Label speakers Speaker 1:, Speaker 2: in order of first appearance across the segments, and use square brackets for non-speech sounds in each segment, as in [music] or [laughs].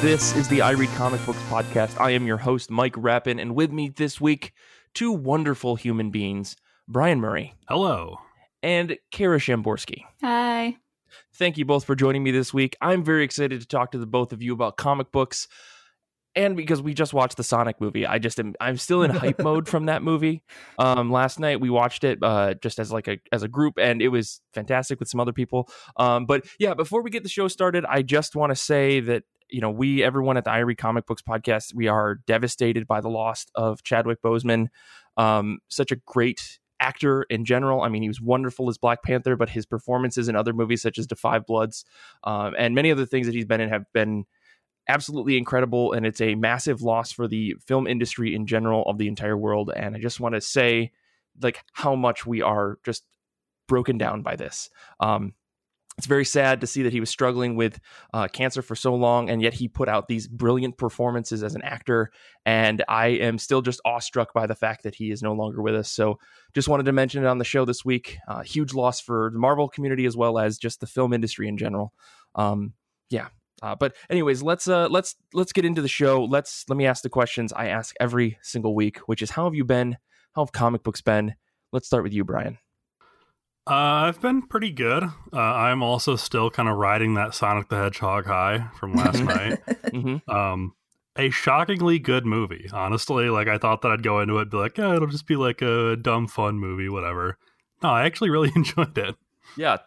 Speaker 1: This is the I Read Comic Books podcast. I am your host, Mike Rappin, and with me this week, two wonderful human beings, Brian Murray
Speaker 2: Hello.
Speaker 1: and Kara Shamborski.
Speaker 3: Hi.
Speaker 1: Thank you both for joining me this week. I'm very excited to talk to the both of you about comic books. And because we just watched the Sonic movie, I just am I'm still in hype [laughs] mode from that movie. Um, last night we watched it uh, just as like a as a group, and it was fantastic with some other people. Um, but yeah, before we get the show started, I just want to say that you know we everyone at the I Read Comic Books podcast we are devastated by the loss of Chadwick Boseman. Um, such a great actor in general. I mean, he was wonderful as Black Panther, but his performances in other movies such as Da 5 Bloods um, and many other things that he's been in have been absolutely incredible. And it's a massive loss for the film industry in general of the entire world. And I just want to say, like, how much we are just broken down by this. Um, it's very sad to see that he was struggling with uh, cancer for so long, and yet he put out these brilliant performances as an actor. And I am still just awestruck by the fact that he is no longer with us. So, just wanted to mention it on the show this week. Uh, huge loss for the Marvel community as well as just the film industry in general. Um, yeah. Uh, but anyways, let's uh, let's let's get into the show. Let's let me ask the questions I ask every single week, which is how have you been? How have comic books been? Let's start with you, Brian.
Speaker 2: Uh, I've been pretty good. Uh, I'm also still kind of riding that Sonic the Hedgehog high from last [laughs] night.
Speaker 1: Mm-hmm.
Speaker 2: Um, a shockingly good movie, honestly. Like I thought that I'd go into it be like, yeah, it'll just be like a dumb fun movie, whatever. No, I actually really [laughs] enjoyed it.
Speaker 1: Yeah.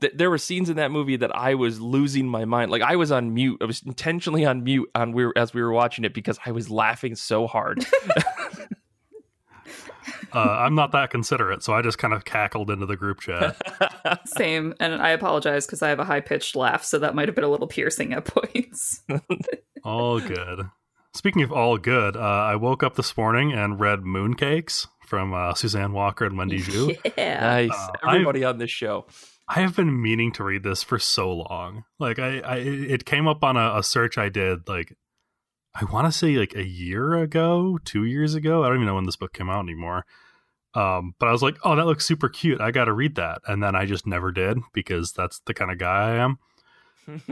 Speaker 1: Th- there were scenes in that movie that I was losing my mind. Like I was on mute. I was intentionally on mute on we were, as we were watching it because I was laughing so hard. [laughs]
Speaker 2: Uh, I'm not that considerate, so I just kind of cackled into the group chat. [laughs]
Speaker 3: Same. And I apologize because I have a high pitched laugh, so that might have been a little piercing at [laughs] points.
Speaker 2: All good. Speaking of all good, uh, I woke up this morning and read Mooncakes from uh, Suzanne Walker and Wendy Xu. [laughs]
Speaker 3: yeah.
Speaker 1: nice.
Speaker 2: Uh,
Speaker 1: Everybody on this show.
Speaker 2: I have been meaning to read this for so long. Like I, I it came up on a, a search I did like I want to say like a year ago, two years ago. I don't even know when this book came out anymore. Um, but I was like, oh, that looks super cute. I got to read that, and then I just never did because that's the kind of guy I am.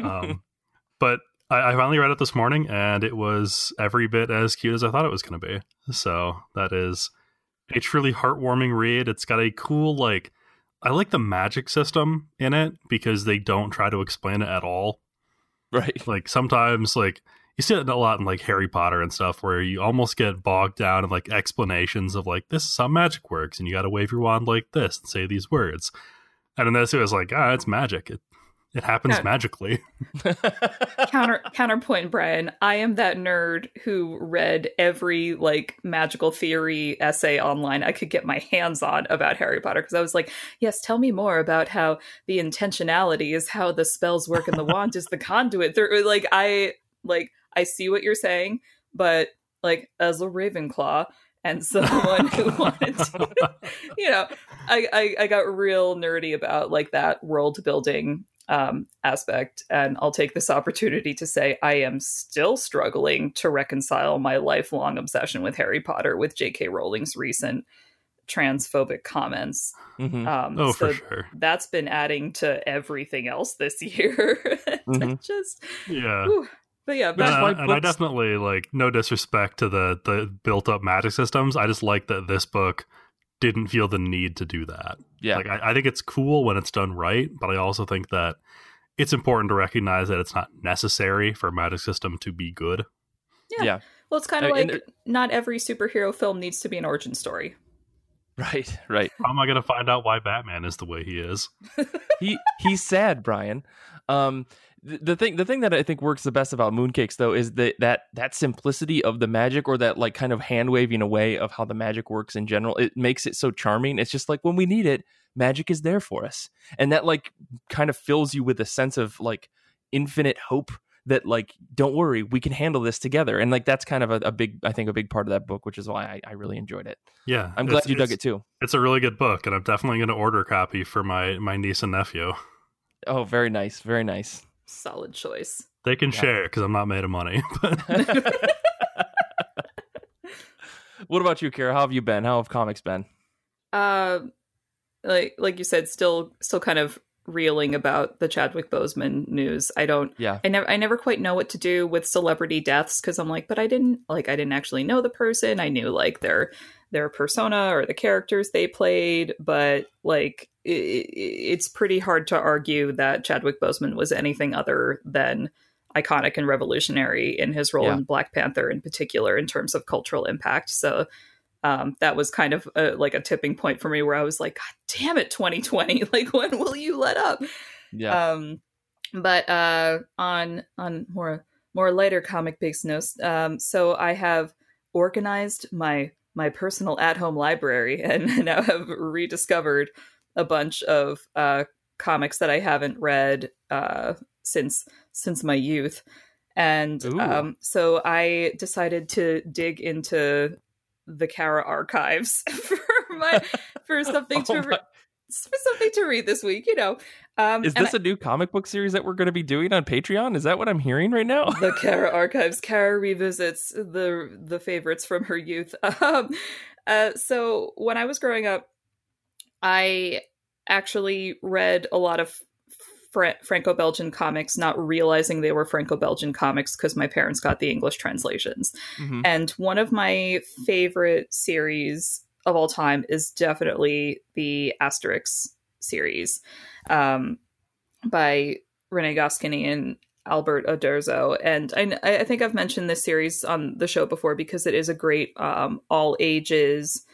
Speaker 2: Um, [laughs] but I, I finally read it this morning, and it was every bit as cute as I thought it was going to be. So that is a truly heartwarming read. It's got a cool like I like the magic system in it because they don't try to explain it at all.
Speaker 1: right.
Speaker 2: Like sometimes like you see it a lot in like Harry Potter and stuff where you almost get bogged down in like explanations of like this is how magic works and you got to wave your wand like this and say these words. And in this it was like, ah, it's magic. It it happens
Speaker 3: Yeah.
Speaker 2: magically. [laughs]
Speaker 3: Counter counterpoint, Brian. I am that nerd who read every like magical theory essay online I could get my hands on about Harry Potter because I was like, yes, tell me more about how the intentionality is how the spells work and the wand is the conduit. There, like I like I see what you're saying, but like as a Ravenclaw and someone who [laughs] wanted to, you know, I, I I got real nerdy about like that world building um, aspect. And I'll take this opportunity to say I am still struggling to reconcile my lifelong obsession with Harry Potter with J.K. Rowling's recent transphobic comments.
Speaker 1: Mhm.
Speaker 3: Um,
Speaker 2: oh,
Speaker 3: so
Speaker 2: for sure.
Speaker 3: that's been adding to everything else this [laughs] year.
Speaker 1: Mhm.
Speaker 3: just,
Speaker 2: Yeah.
Speaker 3: whew. But yeah,
Speaker 2: And,
Speaker 1: That's
Speaker 3: back,
Speaker 1: why
Speaker 2: I, and I definitely like no disrespect to the the built up magic systems. I just like that this book didn't feel the need to do that.
Speaker 1: Yeah.
Speaker 2: Like I, I think it's cool when it's done right, but I also think that it's important to recognize that it's not necessary for a magic system to be good.
Speaker 3: yeah.
Speaker 1: yeah.
Speaker 3: well, it's kind
Speaker 1: I
Speaker 3: of
Speaker 1: mean,
Speaker 3: like not every superhero film needs to be an origin story.
Speaker 1: Right. Right.
Speaker 2: How am I going to find out why Batman is the way he is?
Speaker 1: he he's sad, Brian. Um, th- the thing the thing that I think works the best about mooncakes though is that that that simplicity of the magic or that like kind of hand waving away of how the magic works in general. It makes it so charming. It's just like when we need it, magic is there for us, and that like kind of fills you with a sense of like infinite hope that like don't worry we can handle this together and like that's kind of a, a big i think a big part of that book which is why i, I really enjoyed it
Speaker 2: Yeah,
Speaker 1: i'm glad you dug it too
Speaker 2: It's a really good book, and I'm definitely going to order a copy for my my niece and nephew.
Speaker 1: Oh very nice very nice
Speaker 3: Solid choice.
Speaker 2: They can
Speaker 1: Yeah.
Speaker 2: share because I'm not made of money. [laughs] [laughs]
Speaker 1: What about you kara how have you been how have comics been
Speaker 3: uh like like you said still still kind of reeling about the Chadwick Boseman news. I don't.
Speaker 1: Yeah.
Speaker 3: I never. I never quite know what to do with celebrity deaths because I'm like, but I didn't like. I didn't actually know the person. I knew like their their persona or the characters they played, but like it, it's pretty hard to argue that Chadwick Boseman was anything other than iconic and revolutionary in his role
Speaker 1: Yeah.
Speaker 3: in Black Panther, in particular, in terms of cultural impact. So um, that was kind of a, like a tipping point for me where I was like, God damn it, 2020! [laughs] Like, when will you let up?
Speaker 1: Yeah.
Speaker 3: Um, but uh, on on more more lighter comic base notes, um, so I have organized my my personal at home library [laughs] and now have rediscovered a bunch of uh, comics that I haven't read uh, since since my youth. And um, so I decided to dig into the Kara archives [laughs] for my for [laughs] something to
Speaker 1: Oh
Speaker 3: re-
Speaker 1: my-
Speaker 3: for something to read this week. You know, um,
Speaker 1: Is this a new comic book series that we're going to be doing on Patreon? Is that what I'm hearing right now?
Speaker 3: the [laughs] Kara archives. Kara revisits the the favorites from her youth. Um, uh, so when I was growing up, I actually read a lot of Fra- Franco-Belgian comics, not realizing they were Franco-Belgian comics because my parents got the English translations.
Speaker 1: Mhm.
Speaker 3: And one of my favorite series of all time is definitely the Asterix series um, by Rene Goscinny and Albert Uderzo. And I, I think I've mentioned this series on the show before because it is a great um, all ages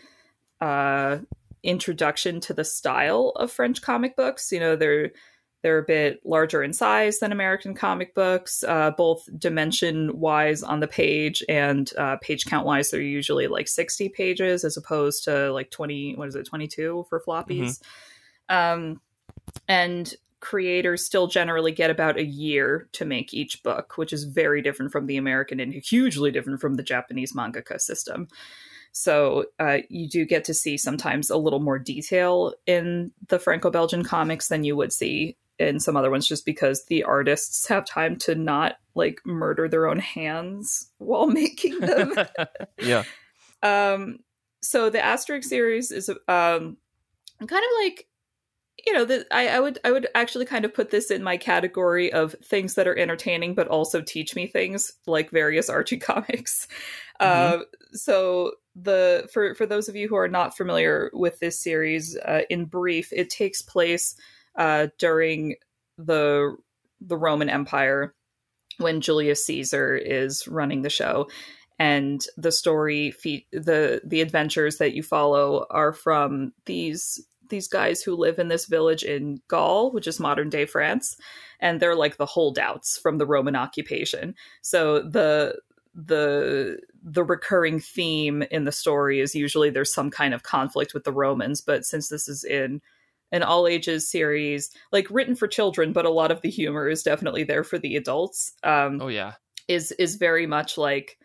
Speaker 3: uh, introduction to the style of French comic books. You know, they're they're a bit larger in size than American comic books, uh, both dimension wise on the page and uh, page count wise. They're usually like 60 pages as opposed to like 20, what is it, 22 for floppies. Um, and creators still generally get about a year to make each book, which is very different from the American and hugely different from the Japanese mangaka system. So uh, you do get to see sometimes a little more detail in the Franco-Belgian comics than you would see in some other ones, just because the artists have time to not like murder their own hands [laughs] while making them. [laughs]
Speaker 1: yeah.
Speaker 3: um, so the Asterix series is um, kind of like you know the, I, I would i would actually kind of put this in my category of things that are entertaining but also teach me things like various archie [laughs] comics uh, so the for for those of you who are not familiar with this series uh, in brief it takes place uh, during the the roman empire when julius caesar is running the show and the story fe- the the adventures that you follow are from these these guys who live in this village in Gaul, which is modern day France, and they're like the holdouts from the Roman occupation. So the the the recurring theme in the story is usually there's some kind of conflict with the Romans, but since this is in an all ages series, like written for children, but a lot of the humor is definitely there for the adults. Um,
Speaker 1: Oh yeah.
Speaker 3: is is very much like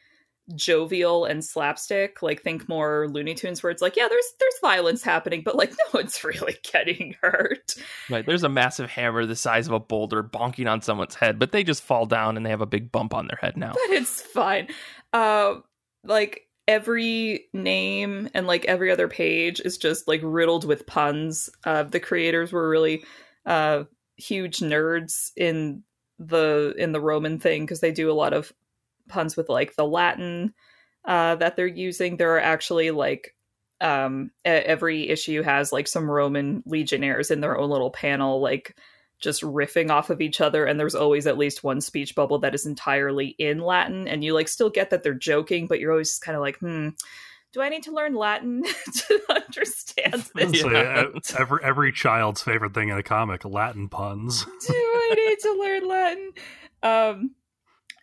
Speaker 3: jovial and slapstick like think more looney tunes where it's like yeah there's there's violence happening but like [laughs] no one's really getting hurt
Speaker 1: Right. There's a massive hammer the size of a boulder bonking on someone's head, but they just fall down and they have a big bump on their head now.
Speaker 3: but it's fine uh like every name and like every other page is just like riddled with puns uh the creators were really uh huge nerds in the in the roman thing because they do a lot of puns with like the latin uh that they're using there are actually like um every issue has like some roman legionnaires in their own little panel like just riffing off of each other and there's always at least one speech bubble that is entirely in latin and you like still get that they're joking but you're always kind of like hmm do i need to learn latin [laughs] to understand [laughs] this
Speaker 1: Yeah.
Speaker 2: every every child's favorite thing in a comic, Latin puns. [laughs]
Speaker 3: do I need to learn Latin? Um,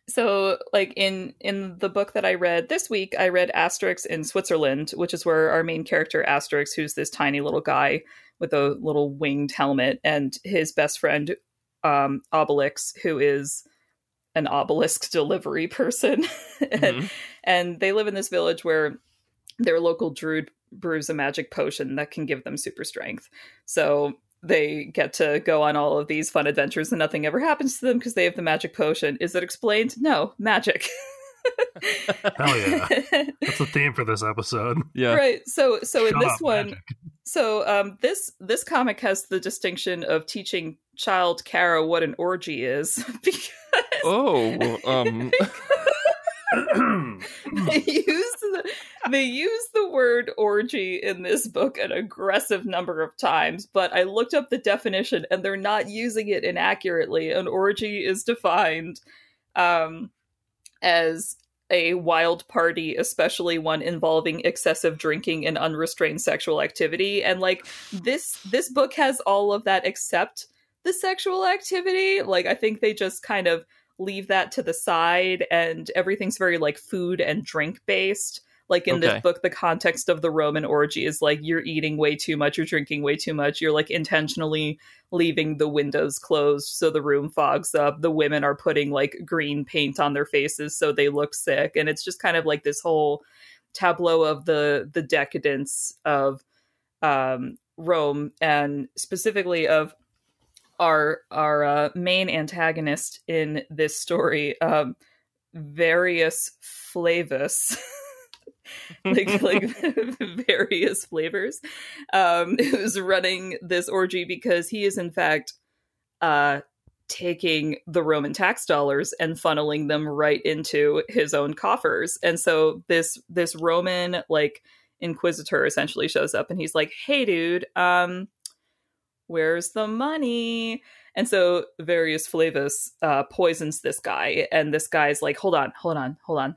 Speaker 3: so like in in the book that I read this week, I read Asterix in Switzerland, which is where our main character Asterix, who's this tiny little guy with a little winged helmet, and his best friend um, Obelix, who is an obelisk [laughs] delivery person, and,
Speaker 1: Mhm. [laughs]
Speaker 3: and they live in this village where their local druid brews a magic potion that can give them super strength. So they get to go on all of these fun adventures and nothing ever happens to them because they have the magic potion. Is it explained? No, magic. [laughs]
Speaker 2: Hell yeah. That's the theme for this episode.
Speaker 1: Yeah.
Speaker 3: Right. So so in this
Speaker 2: up,
Speaker 3: one
Speaker 2: magic.
Speaker 3: so um this this comic has the distinction of teaching child Kara what an orgy is [laughs] because
Speaker 1: oh, um, [laughs] [clears throat]
Speaker 3: they use the, they use the word orgy in this book an aggressive number of times, but I looked up the definition and they're not using it inaccurately. An orgy is defined um, as a wild party, especially one involving excessive drinking and unrestrained sexual activity. And like this this book has all of that except the sexual activity. Like I think they just kind of leave that to the side and everything's very like food and drink based like in
Speaker 1: Okay.
Speaker 3: this book the context of the roman orgy is like you're eating way too much you're drinking way too much you're like intentionally leaving the windows closed so the room fogs up the women are putting like green paint on their faces so they look sick and it's just kind of like this whole tableau of the the decadence of um rome and specifically of our our uh, main antagonist in this story, um, Varius Flavus, [laughs] like like [laughs] various flavors, um, [laughs] who's running this orgy because he is in fact uh, taking the Roman tax dollars and funneling them right into his own coffers, and so this this Roman like inquisitor essentially shows up and he's like, "Hey, dude, um." Where's the money? And so Varius Flavus uh, poisons this guy, and this guy's like, hold on, hold on, hold on.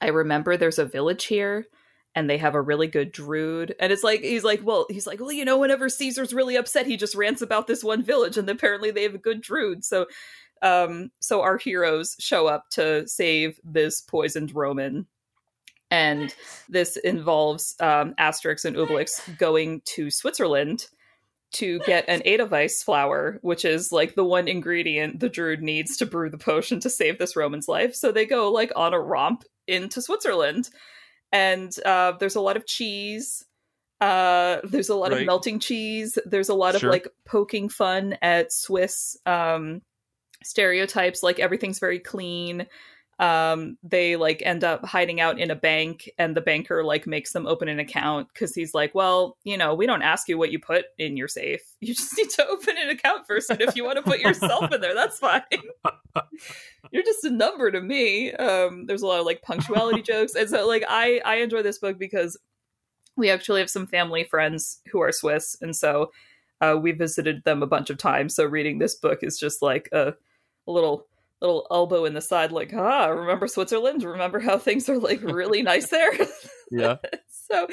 Speaker 3: I remember there's a village here, and they have a really good druid. And it's like he's like, well, he's like, well, you know, whenever Caesar's really upset, he just rants about this one village, and apparently they have a good druid. So, um, so our heroes show up to save this poisoned Roman. And [laughs] this involves um, Asterix and Obelix going to Switzerland to get an Edelweiss flower, which is like the one ingredient the druid needs to brew the potion to save this Roman's life. So they go like on a romp into Switzerland, and uh, there's a lot of cheese. Uh, there's a lot
Speaker 1: Right.
Speaker 3: of melting cheese. There's a lot
Speaker 1: Sure.
Speaker 3: of like poking fun at Swiss um, stereotypes. Like everything's very clean. Um, they like end up hiding out in a bank, and the banker like makes them open an account because he's like, "Well, you know, we don't ask you what you put in your safe. You just need to [laughs] open an account first, and if you want to put yourself in there, that's fine. [laughs] You're just a number to me." Um, there's a lot of like punctuality [laughs] jokes, and so like I I enjoy this book because we actually have some family friends who are Swiss, and so uh, we visited them a bunch of times. So reading this book is just like a, a little little elbow in the side, like ah, remember Switzerland? Remember how things are like really nice there? [laughs]
Speaker 1: yeah. [laughs]
Speaker 3: so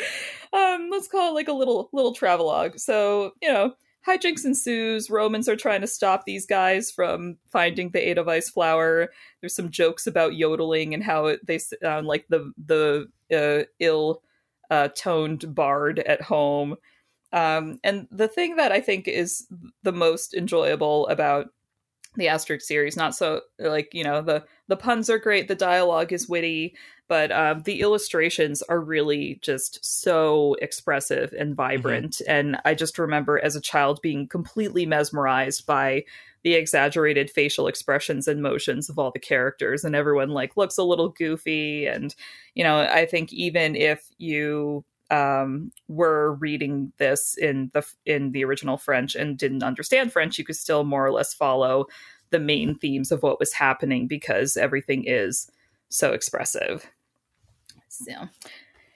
Speaker 3: um, let's call it like a little little travelogue. So you know. Hijinks ensues. Romans are trying to stop these guys from finding the Edelweiss flower. There's some jokes about yodeling and how it, they sound like the the uh, ill uh, toned bard at home. Um, and the thing that I think is the most enjoyable about the Asterix series, not so like you know the the puns are great, the dialogue is witty, but um, the illustrations are really just so expressive and vibrant. And I just remember as a child being completely mesmerized by the exaggerated facial expressions and motions of all the characters, and everyone like looks a little goofy. And you know, I think even if you um, were reading this in the in the original French and didn't understand French, you could still more or less follow the main themes of what was happening because everything is so expressive. So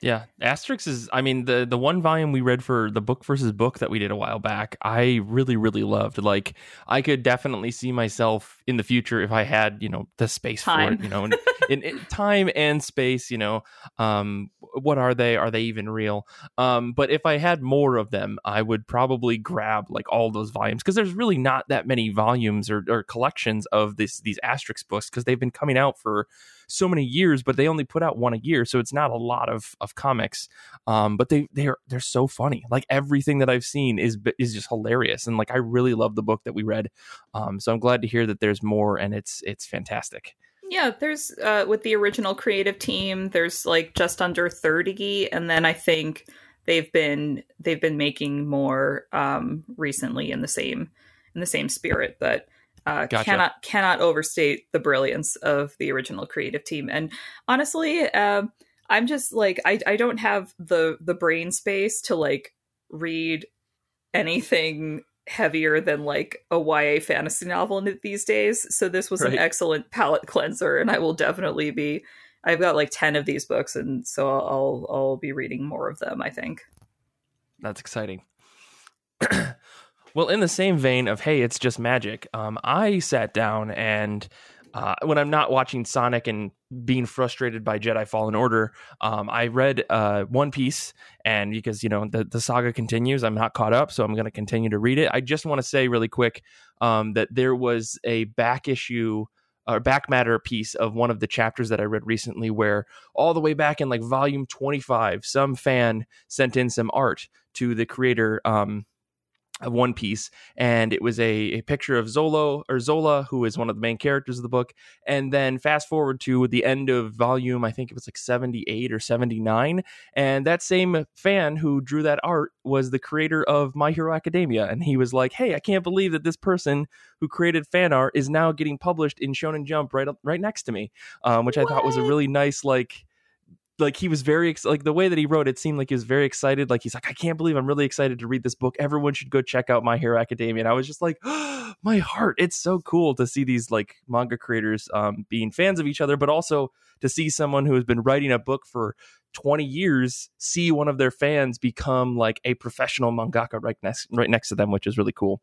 Speaker 1: Yeah, Asterix is. I mean, the the one volume we read for the book versus book that we did a while back, I really really loved. Like, I could definitely see myself in the future if I had, you know, the space for it. You know, in, in, in time and space. You know, um, what are they? Are they even real? Um, but if I had more of them, I would probably grab like all those volumes because there's really not that many volumes or, or collections of this these Asterix books because they've been coming out for so many years, but they only put out one a year, so it's not a lot of of comics. Um, but they they're they're so funny. Like everything that I've seen is is just hilarious, and like I really love the book that we read. Um, so I'm glad to hear that there's more, and it's it's fantastic.
Speaker 3: yeah, there's uh, with the original creative team, there's like just under thirty, and then I think they've been they've been making more um, recently in the same in the same spirit, but. Uh,
Speaker 1: Gotcha.
Speaker 3: Cannot cannot overstate the brilliance of the original creative team, and honestly, um, I'm just like I I don't have the the brain space to like read anything heavier than like a YA fantasy novel in these days. So this was right. an excellent palate cleanser, and I will definitely be. I've got like ten of these books, and so I'll I'll be reading more of them. I think.
Speaker 1: That's exciting. [clears throat] well, in the same vein of hey, it's just magic. Um, I sat down and uh, when I'm not watching Sonic and being frustrated by Jedi Fallen Order, um, I read uh, One Piece, and because you know the, the saga continues, I'm not caught up, so I'm going to continue to read it. I just want to say really quick um, that there was a back issue or back matter piece of one of the chapters that I read recently, where all the way back in like volume 25, some fan sent in some art to the creator. Um, of One Piece, and it was a, a picture of Zolo or Zola, who is one of the main characters of the book. And then fast forward to the end of volume, I think it was like 78 or 79. And that same fan who drew that art was the creator of My Hero Academia. And he was like, Hey, I can't believe that this person who created fan art is now getting published in Shonen Jump right up, right next to me, um, which what? I thought was a really nice, like, like he was very ex- like the way that he wrote it seemed like he was very excited. Like he's like i can't believe i'm really excited to read this book. Everyone should go check out my hero academia. And i was just like oh, [gasps] my heart. It's so cool to see these like manga creators um, being fans of each other but also to see someone who has been writing a book for 20 years see one of their fans become like a professional mangaka right next right next to them which is really cool.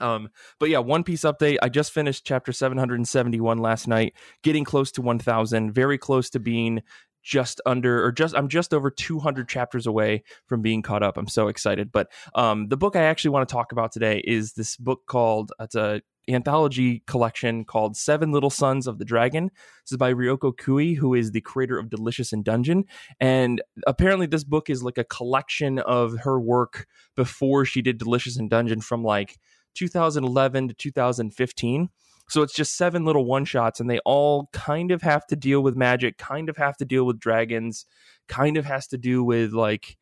Speaker 1: Um, but yeah, One Piece update. I just finished chapter 771 last night, getting close to 1000, very close to being just under or just I'm just over 200 chapters away from being caught up. I'm so excited. But um, the book I actually want to talk about today is this book called it's a anthology collection called Seven Little Sons of the Dragon. This is by Ryoko Kui, who is the creator of Delicious in Dungeon. And apparently, this book is like a collection of her work before she did Delicious in Dungeon from like 2011 to 2015. So it's just seven little one shots, and they all kind of have to deal with magic, kind of have to deal with dragons, kind of has to do with like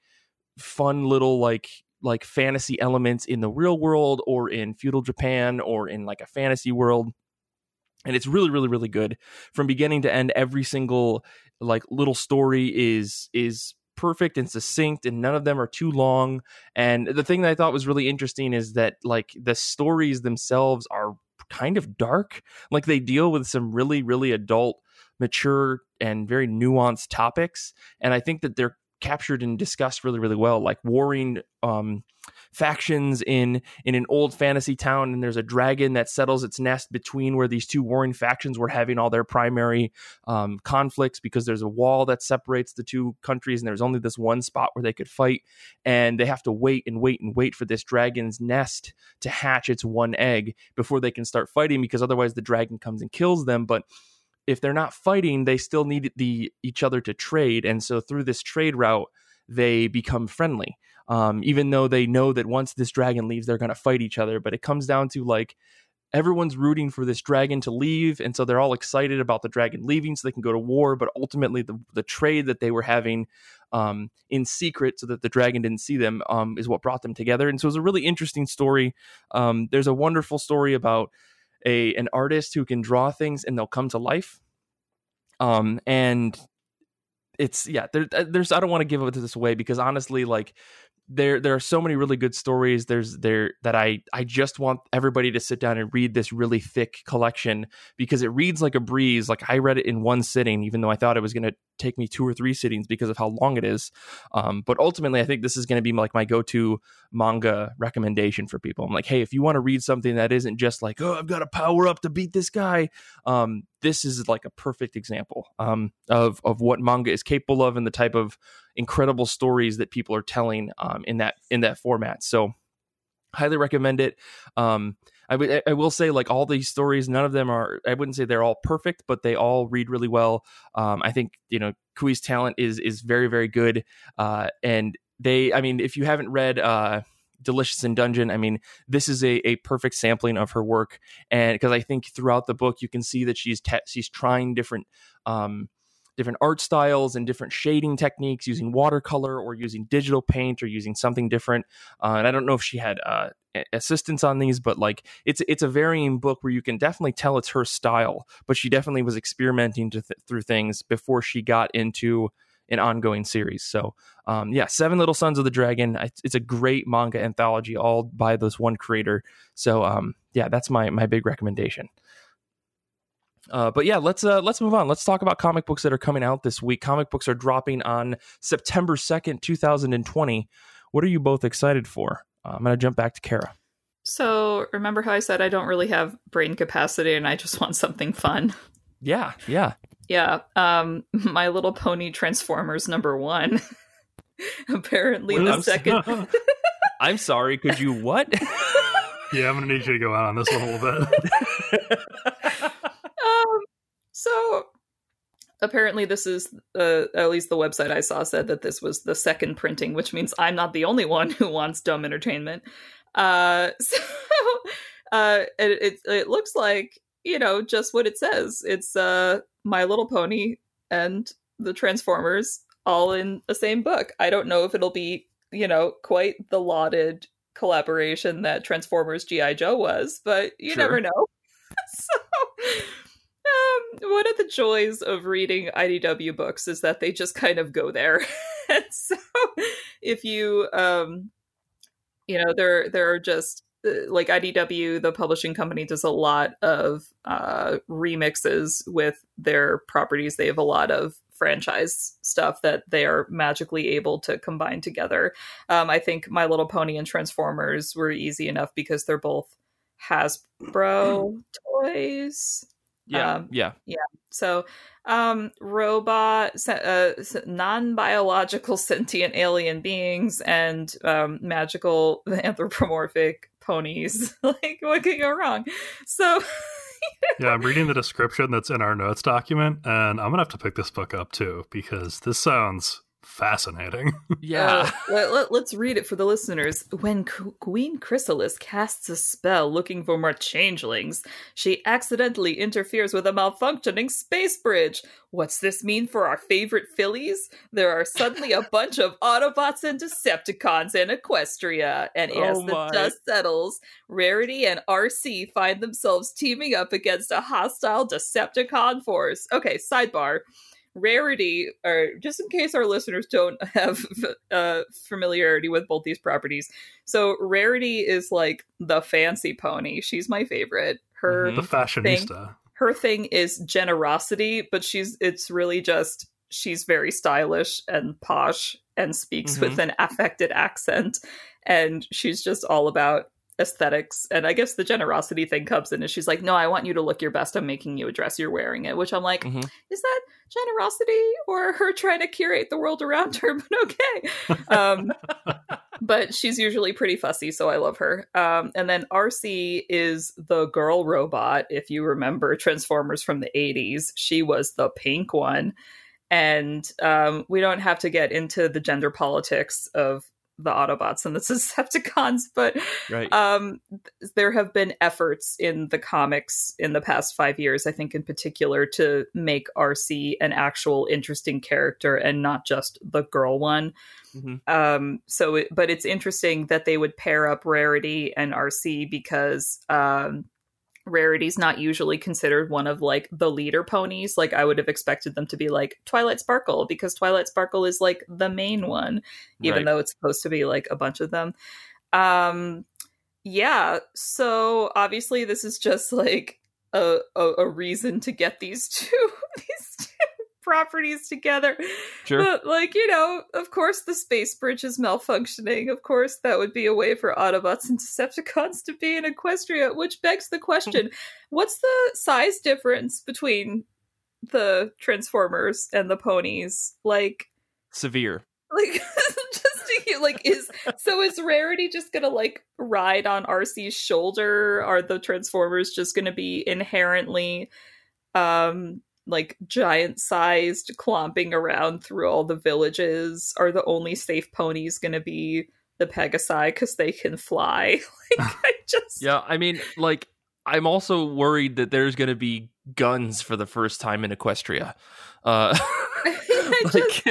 Speaker 1: fun little like like fantasy elements in the real world or in feudal Japan or in like a fantasy world. And it's really, really, really good from beginning to end. Every single like little story is is perfect and succinct and none of them are too long and the thing that i thought was really interesting is that like the stories themselves are kind of dark. Like they deal with some really, really adult, mature, and very nuanced topics. And I think that they're captured and discussed really, really well. Like warring um, factions in in an old fantasy town and there's a dragon that settles its nest between where these two warring factions were having all their primary um, conflicts because there's a wall that separates the two countries and there's only this one spot where they could fight and they have to wait and wait and wait for this dragon's nest to hatch its one egg before they can start fighting because otherwise the dragon comes and kills them but if they're not fighting they still need the each other to trade and so through this trade route they become friendly um, even though they know that once this dragon leaves, they're going to fight each other. But it comes down to like everyone's rooting for this dragon to leave, and so they're all excited about the dragon leaving, so they can go to war. But ultimately, the the trade that they were having um, in secret, so that the dragon didn't see them, um, is what brought them together. And so it was a really interesting story. Um, there's a wonderful story about a an artist who can draw things and they'll come to life. Um, and it's yeah there, there's i don't want to give this away because honestly like there there are so many really good stories. There's there that i i just want everybody to sit down and read this really thick collection because it reads like a breeze. Like i read it in one sitting even though i thought it was going to take me two or three sittings because of how long it is. Um, but ultimately i think this is going to be like my go-to manga recommendation for people. I'm like hey if you want to read something that isn't just like oh i've got to power up to beat this guy um, this is like a perfect example um, of of what manga is capable of and the type of incredible stories that people are telling um, in that in that format. So, highly recommend it. Um, I, w- I will say like all these stories, none of them are. I wouldn't say they're all perfect, but they all read really well. Um, I think you know Kui's talent is is very very good, uh, and they. I mean, if you haven't read. Uh, Delicious in Dungeon. I mean, this is a, a perfect sampling of her work, and because I think throughout the book you can see that she's te- she's trying different um, different art styles and different shading techniques using watercolor or using digital paint or using something different. Uh, and I don't know if she had uh, assistance on these, but like it's it's a varying book where you can definitely tell it's her style. But she definitely was experimenting th- through things before she got into an ongoing series. So, um, yeah, Seven Little Sons of the Dragon. It's a great manga anthology, all by this one creator. So, um, yeah, that's my my big recommendation. Uh, but yeah, let's uh, let's move on. Let's talk about comic books that are coming out this week. Comic books are dropping on September second, two thousand and twenty. What are you both excited for? Uh, I'm gonna jump back to Kara.
Speaker 3: So remember how I said I don't really have brain capacity and I just [laughs] want something fun.
Speaker 1: Yeah, yeah.
Speaker 3: Yeah. Um [laughs] My Little Pony Transformers number 1. [laughs] Apparently the second
Speaker 1: I'm sorry, could you what?
Speaker 2: yeah, I'm gonna need you to go out on this one a little bit.
Speaker 3: So apparently this is uh, at least the website i saw said that this was the second printing which means i'm not the only one who wants dumb entertainment. Uh [laughs] so uh it, it, it looks like you know just what it says. It's uh my little pony and the transformers all in the same book. I don't know if it'll be you know quite the lauded collaboration that transformers gi joe was but you sure. never know one of the joys of reading IDW books is that they just kind of go there. [laughs] and so if you um you know there there are just uh, like IDW the publishing company does a lot of uh remixes with their properties. They have a lot of franchise stuff that they are magically able to combine together. Um I think My Little Pony and Transformers were easy enough because they're both Hasbro [clears throat] toys.
Speaker 1: Yeah, um, yeah,
Speaker 3: yeah. So, um, robot, uh, non-biological [laughs] sentient alien beings and um, magical [laughs] anthropomorphic ponies. [laughs] like, what could go wrong? So.
Speaker 2: yeah, I'm reading the description that's in our notes document, and I'm gonna have to pick this book up too because this sounds fascinating. [laughs]
Speaker 1: Yeah.
Speaker 3: Uh, let, us let, read it for the listeners. When Q- Queen Chrysalis casts a spell looking for more changelings, she accidentally interferes with a malfunctioning space bridge. What's this mean for our favorite fillies? There are suddenly a bunch of Autobots and Decepticons in Equestria, and as oh the dust settles, Rarity and Arcee find themselves teaming up against a hostile Decepticon force. Okay, sidebar. Rarity, or just in case our listeners don't [laughs] have uh, familiarity with both these properties, so Rarity is like the fancy pony. She's my favorite. Her
Speaker 2: mm-hmm. the fashionista.
Speaker 3: Thing, her thing is generosity, but she's it's really just she's very stylish and posh and speaks mm-hmm. with an affected accent, and she's just all about aesthetics and i guess the generosity thing comes in and she's like no i want you to look your best. I'm making you a dress. You're wearing it which i'm like mm-hmm. is that generosity or her trying to curate the world around her? [laughs] But okay. Um, but she's usually pretty fussy so i love her. Um, and then Arcee is the girl robot if you remember transformers from the 80s she was the pink one. And um, we don't have to get into the gender politics of the Autobots and the [laughs] Decepticons, but right. um, there have been efforts in the comics in the past five years, I think, in particular, to make Arcee an actual interesting character and not just the girl one. Mm-hmm. Um, so, it, but it's interesting that they would pair up Rarity and RC because um, Rarity's not usually considered one of like the leader ponies. Like I would have expected them to be like Twilight Sparkle because Twilight Sparkle is like the main one, even right. though it's supposed to be like a bunch of them. Um yeah, so obviously this is just like a, a, a reason to get these [laughs] two these two properties together. Sure. But, like, you know, of course the space bridge is malfunctioning. Of course that would be a way for Autobots and Decepticons to be in Equestria, which begs the question [laughs] what's the size difference between the Transformers and the ponies? Like,
Speaker 1: severe.
Speaker 3: Like, [laughs] just to, like, is so is Rarity just gonna like ride on Arcee's shoulder? Are the Transformers just gonna be inherently um like giant sized clomping around through all the villages are the only safe ponies going to be the pegasi because they can fly. [laughs] Like [laughs] i just
Speaker 1: yeah i mean like i'm also worried that there's going to be guns for the first time in equestria. Uh [laughs]
Speaker 3: I, just,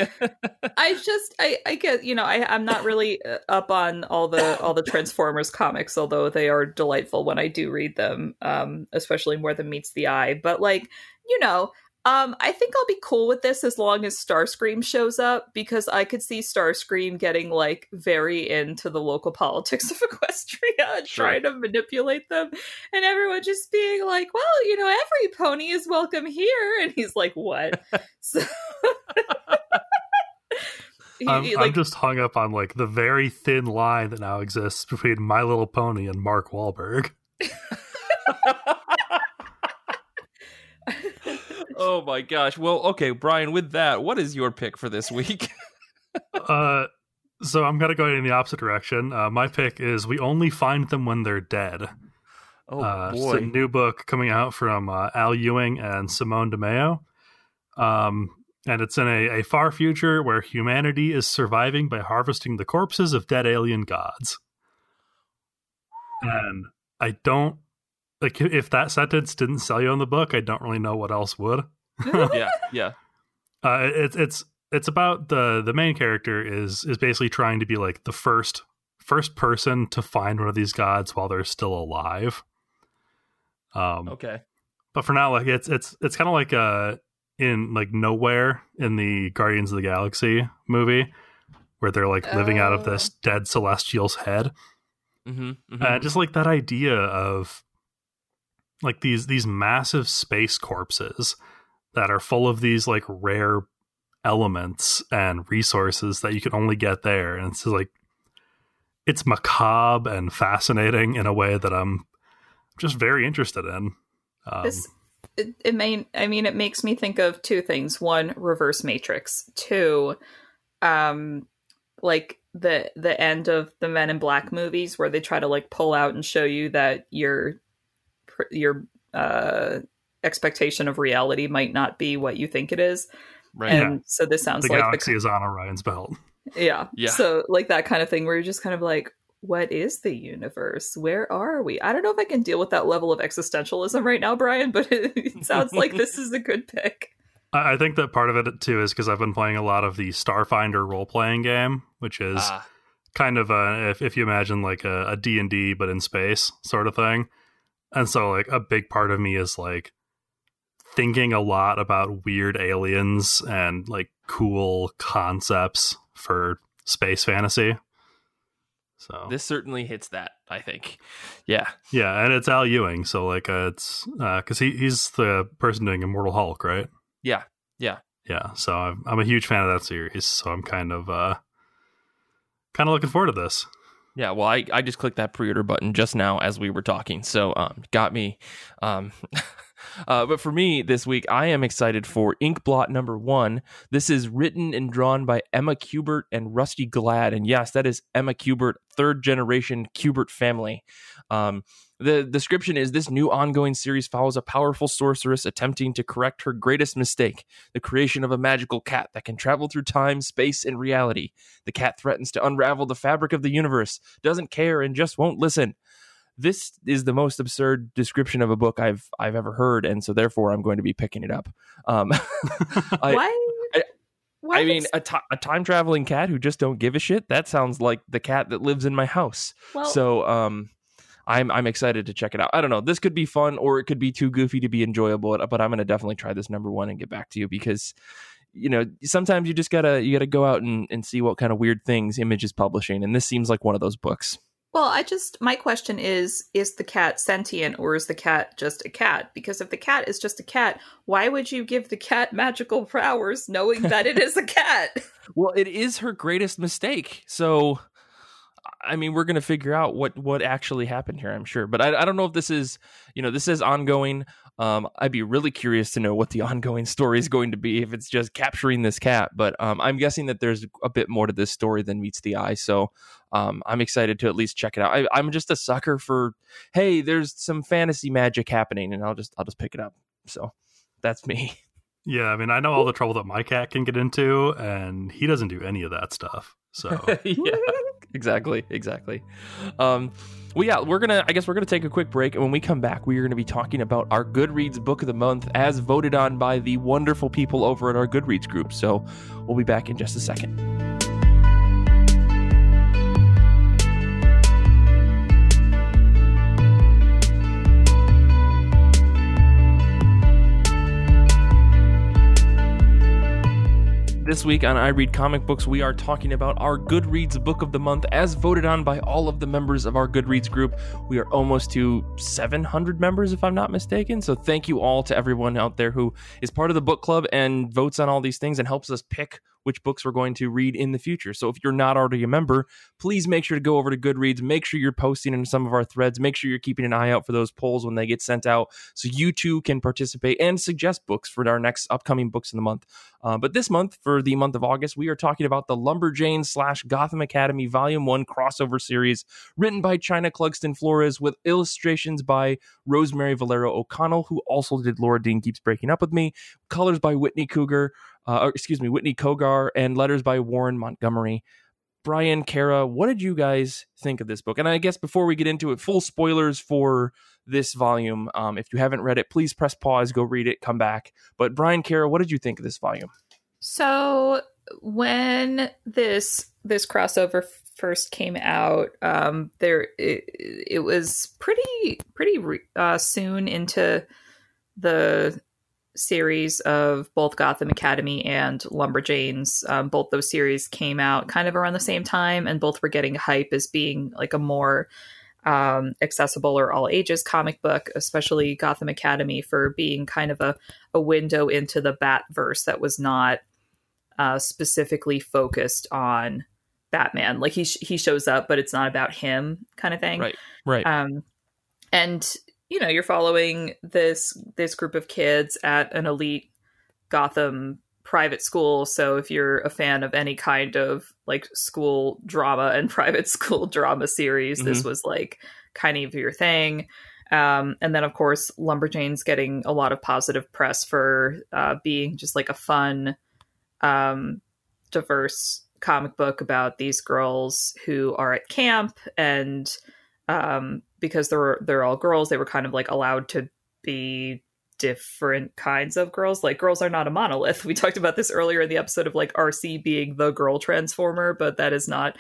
Speaker 3: I just I, I get you know I I'm not really uh, up on all the all the Transformers comics although they are delightful when I do read them um especially more than meets the eye. But like you know Um, I think I'll be cool with this as long as Starscream shows up because I could see Starscream getting like very into the local politics of [laughs] Equestria and
Speaker 1: Sure.
Speaker 3: trying to manipulate them, and everyone just being like, "Well, you know, every pony is welcome here," and he's like, "What?" [laughs] so, [laughs] He-
Speaker 2: I'm,
Speaker 3: he,
Speaker 2: I'm just hung up on like the very thin line that now exists between My Little Pony and Mark Wahlberg. [laughs]
Speaker 1: oh my gosh. Well, okay, Brian, with that, what is your pick for this week? [laughs]
Speaker 2: Uh, so I'm gonna go in the opposite direction. Uh, my pick is "We Only Find Them When They're Dead."
Speaker 1: Oh
Speaker 2: uh, it's
Speaker 1: boy.
Speaker 2: a new book coming out from uh, Al Ewing and Simone Di Meo. Um, and it's in a, a far future where humanity is surviving by harvesting the corpses of dead alien gods. And I don't like if that sentence didn't sell you on the book, I don't really know what else would.
Speaker 1: yeah, yeah. [laughs]
Speaker 2: Uh, it's it's it's about the the main character is is basically trying to be like the first first person to find one of these gods while they're still alive. Um,
Speaker 1: Okay.
Speaker 2: but for now, like it's it's it's kind of like uh in like Knowhere in the Guardians of the Galaxy movie where they're like living out of
Speaker 3: Oh.
Speaker 2: this dead celestial's head,
Speaker 1: Mm-hmm,
Speaker 2: and just like that idea of like these these massive space corpses that are full of these like rare elements and resources that you can only get there. And it's like it's macabre and fascinating in a way that i'm just very interested in. Um,
Speaker 3: this it, it may i mean it makes me think of two things. One reverse matrix. Two um like the the end of the men in black movies where they try to like pull out and show you that your pr- your uh expectation of reality might not be what you think it is.
Speaker 1: Right.
Speaker 3: and so this sounds
Speaker 2: the
Speaker 3: like
Speaker 2: galaxy
Speaker 3: the
Speaker 2: is on orion's belt.
Speaker 3: Yeah.
Speaker 1: Yeah.
Speaker 3: so like that kind of thing where you're just kind of like what is the universe? Where are we? I don't know if i can deal with that level of existentialism right now brian but [laughs] it sounds like this is a good pick.
Speaker 2: I I think that part of it too is because I've been playing a lot of the Starfinder role playing game, which is
Speaker 1: Ah,
Speaker 2: kind of a if if you imagine like a, a D&D but in space sort of thing. And so like a big part of me is like thinking a lot about weird aliens and like cool concepts for space fantasy. So
Speaker 1: this certainly hits that, I think. Yeah.
Speaker 2: yeah, and it's Al Ewing, so like uh, it's because he he's the person doing Immortal Hulk, right?
Speaker 1: Yeah. Yeah.
Speaker 2: Yeah, so I'm, I'm a huge fan of that series, so I'm kind of uh kind of looking forward to this.
Speaker 1: Yeah, well, I, I just clicked that pre-order button just now as we were talking, so um, got me. Um, [laughs] uh, but for me this week, I am excited for Inkblot number one. This is written and drawn by Emma Kubert and Rusty Gladd, and yes, that is Emma Kubert, third generation Kubert family. Um, the description is this new ongoing series follows a powerful sorceress attempting to correct her greatest mistake the creation of a magical cat that can travel through time, space, and reality. The cat threatens to unravel the fabric of the universe, doesn't care, and just won't listen. This is the most absurd description of a book I've I've ever heard, and so therefore I'm going to be picking it up. Um, [laughs] I,
Speaker 3: why
Speaker 1: I-
Speaker 3: why
Speaker 1: I mean,
Speaker 3: ex-
Speaker 1: a time traveling cat who just don't give a shit. That sounds like the cat that lives in my house.
Speaker 3: well,
Speaker 1: so, um, I'm I'm excited to check it out. I don't know. This could be fun, or it could be too goofy to be enjoyable. But I'm going to definitely try this number one and get back to you because, you know, sometimes you just gotta you gotta go out and, and see what kind of weird things Image is publishing, and this seems like one of those books.
Speaker 3: Well, I just my question is: Is the cat sentient, or is the cat just a cat? Because if the cat is just a cat, why would you give the cat magical powers, knowing that it is a cat? [laughs]
Speaker 1: Well, it is her greatest mistake. So, I mean, we're going to figure out what what actually happened here. I'm sure, but I, I don't know if this is, you know, this is ongoing. Um, I'd be really curious to know what the [laughs] ongoing story is going to be if it's just capturing this cat. But um, I'm guessing that there's a bit more to this story than meets the eye. So um, I'm excited to at least check it out. I, I'm just a sucker for, hey, there's some fantasy magic happening, and I'll just I'll just pick it up. So that's me. [laughs]
Speaker 2: Yeah, I mean, I know all the trouble that my cat can get into, and he doesn't do any of that stuff. So [laughs]
Speaker 1: yeah, exactly, exactly. Um, well, yeah, we're gonna. I guess we're gonna take a quick break, and when we come back, we are gonna be talking about our Goodreads book of the month, as voted on by the wonderful people over at our Goodreads group. So, we'll be back in just a second. This week on I Read Comic Books, we are talking about our Goodreads Book of the Month as voted on by all of the members of our Goodreads group. We are almost to 700 members, if I'm not mistaken. So thank you all to everyone out there who is part of the book club and votes on all these things and helps us pick which books we're going to read in the future. So if you're not already a member, please make sure to go over to Goodreads, make sure you're posting in some of our threads, make sure you're keeping an eye out for those polls when they get sent out so you too can participate and suggest books for our next upcoming books in the month. Uh, but this month, for the month of August, we are talking about the Lumberjanes slash Gotham Academy Volume 1 crossover series written by Chynna Clugston Flores with illustrations by Rosemary Valero O'Connell, who also did Laura Dean Keeps Breaking Up With Me, colors by Whitney Cougar, uh, excuse me, Whitney Kogar, and letters by Warren Montgomery. Brian, Kara, what did you guys think of this book? And I guess before we get into it, full spoilers for this volume. Um, if you haven't read it, please press pause, go read it, come back. But Brian, Kara, what did you think of this volume?
Speaker 3: So when this this crossover first came out, um, there it, it was pretty pretty uh, soon into the series of both Gotham Academy and Lumberjanes. Um, both those series came out kind of around the same time, and both were getting hype as being like a more um, accessible or all ages comic book, especially Gotham Academy for being kind of a, a window into the Batverse that was not uh, specifically focused on Batman. Like he sh- he shows up, but it's not about him, kind of thing.
Speaker 1: Right. Right.
Speaker 3: Um, and you know, you're following this this group of kids at an elite Gotham private school. So if you're a fan of any kind of like school drama and [laughs] private school drama series, mm-hmm. this was like kind of your thing. Um, and then, of course, Lumberjane's getting a lot of positive press for uh, being just like a fun, um, diverse comic book about these girls who are at camp and um, because they're they're all girls, they were kind of like allowed to be different kinds of girls. Like girls are not a monolith. We talked about this earlier in the episode of like Arcee being the girl transformer, but that is not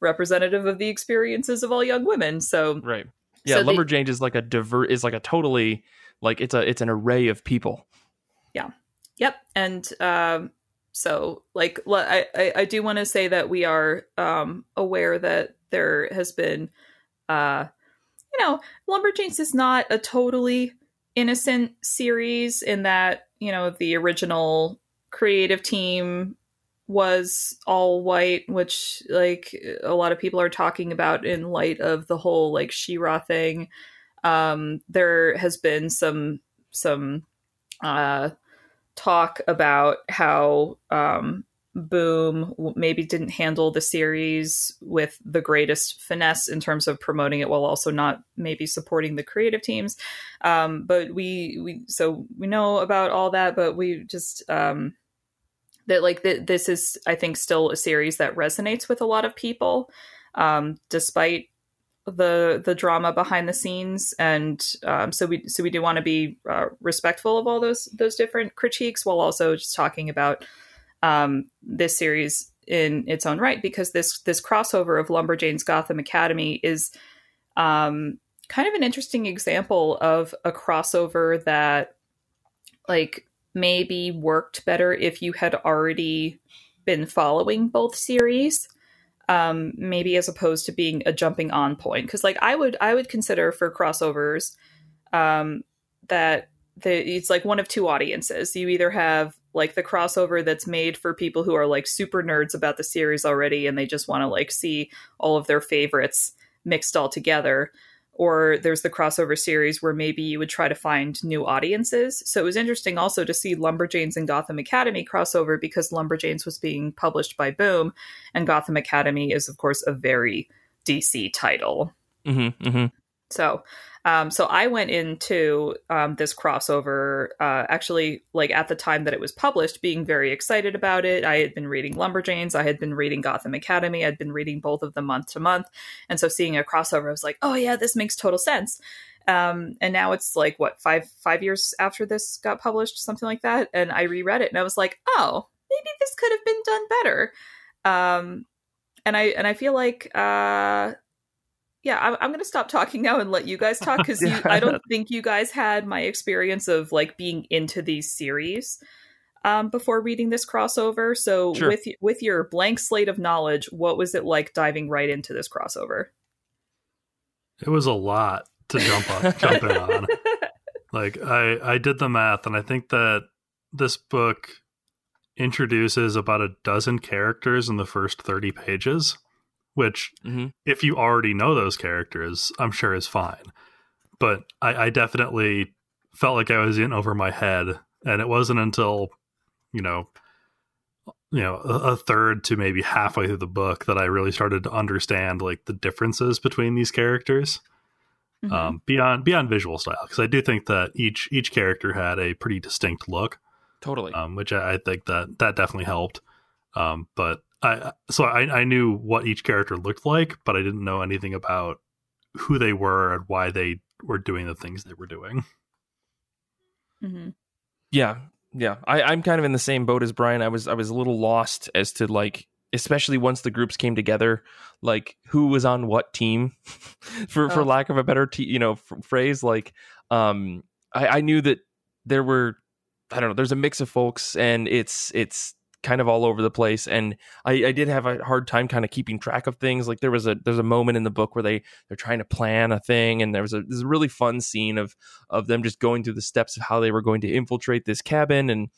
Speaker 3: representative of the experiences of all young women. So
Speaker 1: right, yeah, so Lumberjane is like a diver is like a totally like it's a it's an array of people.
Speaker 3: Yeah. Yep. And um, so like I I, I do want to say that we are um, aware that there has been uh, you know, Lumberjanes is not a totally innocent series in that, you know, the original creative team was all white, which like a lot of people are talking about in light of the whole like She-Ra thing. Um, there has been some some uh, talk about how um, Boom maybe didn't handle the series with the greatest finesse in terms of promoting it while also not maybe supporting the creative teams. Um, but we we so we know about all that, but we just um, that like th- this is I think still a series that resonates with a lot of people, um, despite the the drama behind the scenes and um, so we so we do want to be uh, respectful of all those those different critiques while also just talking about um, this series in its own right because this this crossover of Lumberjane's Gotham Academy is um, kind of an interesting example of a crossover that like maybe worked better if you had already been following both series um, maybe as opposed to being a jumping on point. Because like i would i would consider for crossovers um, that the, it's like one of two audiences. You either have like the crossover that's made for people who are like super nerds about the series already and they just want to like see all of their favorites mixed all together or there's the crossover series where maybe you would try to find new audiences. So it was interesting also to see Lumberjanes and Gotham Academy crossover because Lumberjanes was being published by Boom, and Gotham Academy is, of course, a very DC title.
Speaker 1: Mm-hmm, mm-hmm.
Speaker 3: So um, so I went into um, this crossover uh, actually like at the time that it was published, being very excited about it. I had been reading Lumberjanes, I had been reading Gotham Academy, I'd been reading both of them month to month, and so seeing a crossover, I was like, oh yeah, this makes total sense. Um, and now it's like what five five years after this got published, something like that, and I reread it and I was like, oh, maybe this could have been done better. Um, and I and I feel like uh, yeah, I'm, I'm going to stop talking now and let you guys talk because [laughs] yeah. I don't think you guys had my experience of like being into these series. um, before reading this crossover. So
Speaker 1: Sure.
Speaker 3: with with your blank slate of knowledge, what was it like diving right into this crossover?
Speaker 2: It was a lot to jump on, jump in on. [laughs] Like I, I did the math, and I think that this book introduces about a dozen characters in the first thirty pages, which,
Speaker 1: Mhm.
Speaker 2: if you already know those characters, I'm sure is fine. But I, I definitely felt like I was in over my head, and it wasn't until you know, you know, a, a third to maybe halfway through the book that I really started to understand like the differences between these characters
Speaker 3: Mhm.
Speaker 2: um, beyond beyond visual style because I do think that each each character had a pretty distinct look,
Speaker 1: Totally.
Speaker 2: um, which I, I think that that definitely helped. Um, but I so I, I knew what each character looked like, but I didn't know anything about who they were and why they were doing the things they were doing.
Speaker 3: Mhm.
Speaker 1: Yeah, yeah. I, I'm kind of in the same boat as Brian. I was I was a little lost as to like, especially once the groups came together, like who was on what team, [laughs] for for
Speaker 3: Oh.
Speaker 1: lack of a better t- you know f- phrase. Like, um, I, I knew that there were, I don't know, there's a mix of folks, and it's it's kind of all over the place and I, I did have a hard time kind of keeping track of things. Like there was a there's a moment in the book where they they're trying to plan a thing and there was a this really fun scene of of them just going through the steps of how they were going to infiltrate this cabin and